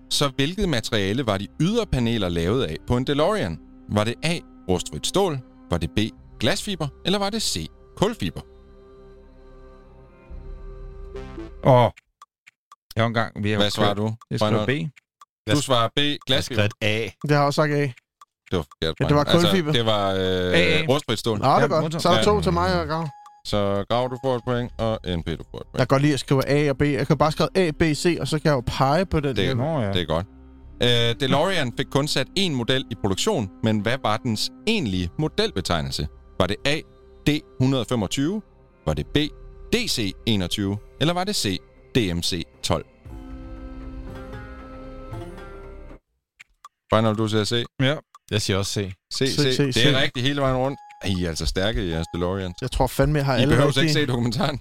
Så hvilket materiale var de ydre paneler lavet af på en DeLorean? Var det A. Rustfrit stål? Var det B. Glasfiber? Eller var det C. Kulfiber? Åh. Jeg har engang... Vi har Hvad svarer du? Jeg skriver B. Du svarer B. Jeg Glasfiber. skrevet A. Det har jeg også sagt A. Det var forkert. Ja, det var Brian. kulfiber. Altså, det var AA. øh, rustfrit stål. Nå, det er godt. Så er der Ja. to til mig og Grav. Så Grav, du får et point, og NP, du får et Jeg point. kan godt lide at skrive A og B. Jeg kan bare skrive A, B, C, og så kan jeg jo pege på den. Det er-. Nå, ja. Det er godt. Øh, DeLorean fik kun sat én model i produktion, men hvad var dens egentlige modelbetegnelse? Var det A, D125? Var det B, DC21? Eller var det C, DMC12? Final, du siger C. Ja. Jeg siger også C. C, C, C. C, Det C. er rigtigt hele vejen rundt. I er altså stærke i jeres DeLoreans. Jeg tror fandme, jeg har I alle behøver ikke se dokumentaren.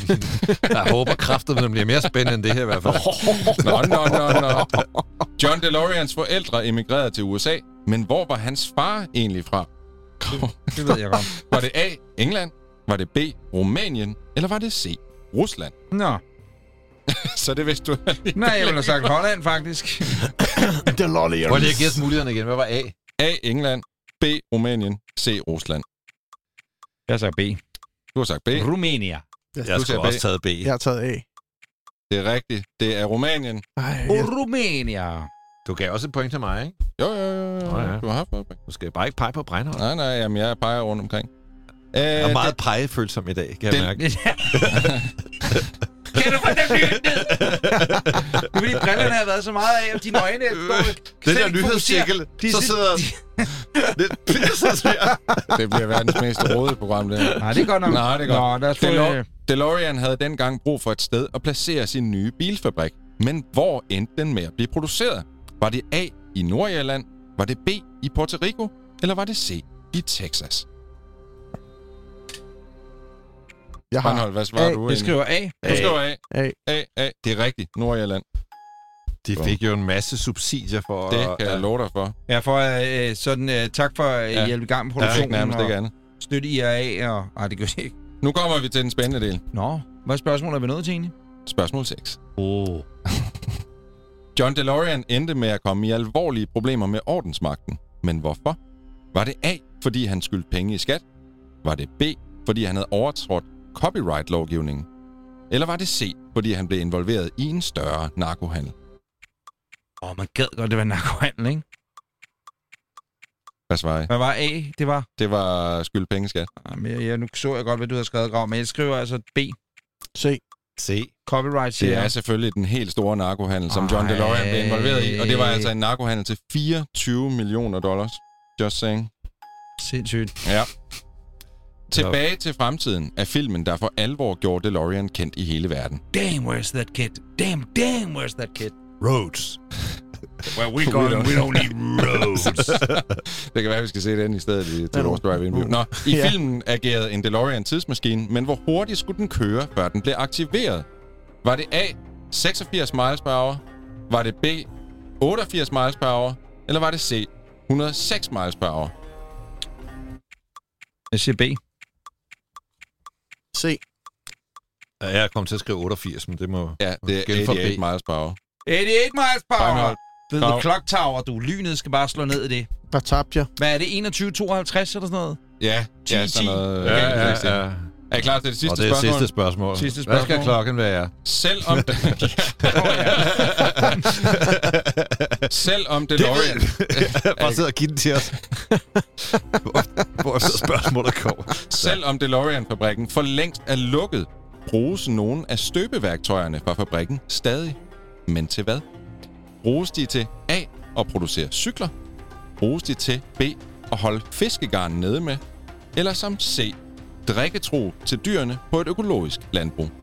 Jeg håber kraftigt, at den bliver mere spændende end det her i hvert fald. Nå, nå, nå, nå. John DeLoreans forældre emigrerede til USA, men hvor var hans far egentlig fra? Det ved jeg godt. Var det A, England? Var det B, Rumænien? Eller var det C, Rusland? Nå. Så det vidste du Nej, jeg ville have sagt Holland, faktisk. DeLorean. Prøv lige at gætte mulighederne igen. Hvad var A? A, England, B, Rumænien, C, Rusland. Jeg sagde B. Du har sagt B. Rumænia. Jeg siger skulle B. også taget B. Jeg har taget A. Det er rigtigt. Det er Rumænien. Ej, jeg, Rumænia. Du gav også et point til mig, ikke? Jo, jo, jo. jo. Nå, ja. Du har haft noget. Du skal bare ikke pege på Breinholt. Nej, nej, jamen jeg peger rundt omkring. Øh, Jeg er meget pegefølsom i dag, kan jeg det- mærke. kan du få dem ned? Det er fordi brillerne har været så meget af, og dine øjne er dårligt. Den der nyhedscirkel. De så sidder... Det, så ser det bliver verdens mest rådede program, det her. Nej, det er godt nok. Nej, det er godt. Nå, lad øh, DeLorean havde dengang brug for et sted at placere sin nye bilfabrik. Men hvor endte den med at blive produceret? Var det A i Nordirland? Var det B i Puerto Rico? Eller var det C i Texas? Jeg har Brandhold, hvad svarer A. du? Jeg skriver A. Du skriver A. A. A, A. Det er rigtigt. Nordirland. De fik jo en masse subsidier for... Det kan jeg love dig for. Ja, for øh, sådan, øh, tak for at Ja. hjælpe i gang med produktionen. nærmest og ikke andet. Støtte IRA og... Ej, det gør jeg ikke. Nu kommer vi til den spændende del. Nå, hvad spørgsmål er vi nået til egentlig? Spørgsmål 6. Oh. John DeLorean endte med at komme i alvorlige problemer med ordensmagten. Men hvorfor? Var det A, fordi han skyldte penge i skat? Var det B, fordi han havde overtrådt copyright-lovgivningen? Eller var det C, fordi han blev involveret i en større narkohandel? Åh, oh, man gad godt, det var narkohandel, ikke? Hvad svarer I? Hvad var A? Det var... Det var skyld penge skat. Jamen, jeg, jeg, nu så jeg godt, hvad du havde skrevet, Grav, men jeg skriver altså B. C. Se. Copyright, Det er selvfølgelig den helt store narkohandel, som John. DeLorean blev involveret i. Og det var altså en narkohandel til 24 millioner dollars. Just saying. Sindssygt. Ja. Tilbage til fremtiden er filmen, der for alvor gjorde DeLorean kendt i hele verden. Damn, where's that kid? Damn, damn, where's that kid? Roads. Where we going, we don't need roads. Det kan være, vi skal se den i stedet i, til Ja. vores drive-in Nå, i filmen agerede en DeLorean tidsmaskine, men hvor hurtigt skulle den køre, før den blev aktiveret? Var det A, 86 miles per hour? Var det B, 88 miles per hour? Eller var det C, 106 miles per hour? Jeg siger B. C. Ja, jeg kom til at skrive 88, men det må... Ja, det er Gæld for 88 B. miles per hour. 88 miles per hour. Det er the Grav. clock tower, du. Lynet skal bare slå ned i det. Der tabte jeg. Hvad er det? 21.52 eller sådan noget? Ja, 10, ja, sådan noget. Ja, ja, ja. ja. Er I klar til det sidste Og det er spørgsmål? sidste spørgsmål. Sidste Hvad skal spørgsmål. klokken være? Selvom... Selvom DeLorean... Bare sidde og give den til os. så spørgsmålet kommer. Selvom DeLorean-fabrikken for længst er lukket, bruges nogle af støbeværktøjerne fra fabrikken stadig. Men til hvad? Bruges de til A. at producere cykler? Bruges de til B. at holde fiskegarn nede med? Eller som C. Drikketro til dyrene på et økologisk landbrug?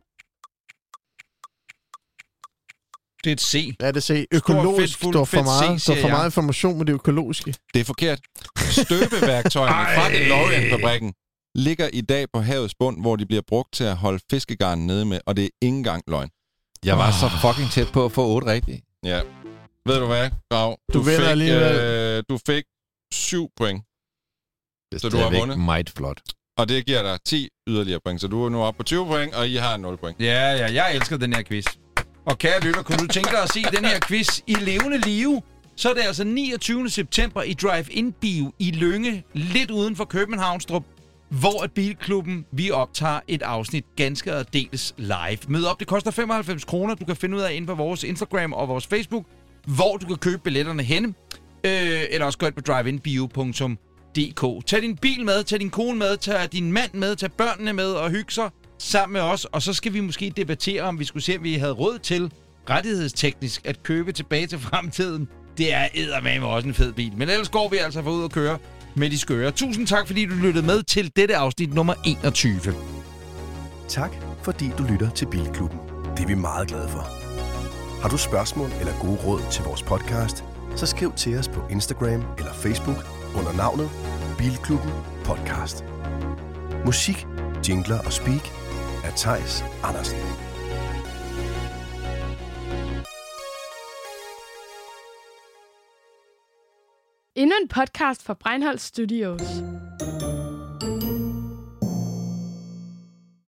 Det er et C. Ja, det C. Økologisk fedt, fuld, står for fedt C, meget, står for meget information med det økologiske. Det er forkert. Støbeværktøjerne fra. DeLorean-fabrikken ligger i dag på havets bund, hvor de bliver brugt til at holde fiskegarn nede med, og det er ikke engang løgn. Jeg var så fucking tæt på at få 8 rigtige. Ja. Ved du hvad, Grav? Du vinder fik, alligevel. øh, du fik 7 point, Det Så du har vundet? meget flot. og det giver dig 10 yderligere point. Så du er nu oppe på 20 point, og I har 0 point. Ja, ja, jeg elsker den her quiz. Og kære lytter, kunne du tænke dig at se den her quiz i levende live? Så er det altså 29. september i Drive-In Bio i Lønge, lidt uden for Københavnstrup, hvor at Bilklubben, vi optager et afsnit ganske og dels live. Mød op, det koster 95 kroner. Du kan finde ud af inde på vores Instagram og vores Facebook, hvor du kan købe billetterne henne. Øh, eller også gå ind på driveinbio.dk. Tag din bil med, tag din kone med, tag din mand med, tag børnene med og hygge sig sammen med os. Og så skal vi måske debattere, om vi skulle se, om vi havde råd til rettighedsteknisk at købe tilbage til fremtiden. Det er eddermame også en fed bil. Men ellers går vi altså for ud og køre med de skøre. Tusind tak, fordi du lyttede med til dette afsnit nummer 21. Tak, fordi du lytter til Bilklubben. Det er vi meget glade for. Har du spørgsmål eller gode råd til vores podcast, så skriv til os på Instagram eller Facebook under navnet Bilklubben Podcast. Musik, jingler og speak af Tejs Andersen. Endnu en podcast fra Breinholt Studios.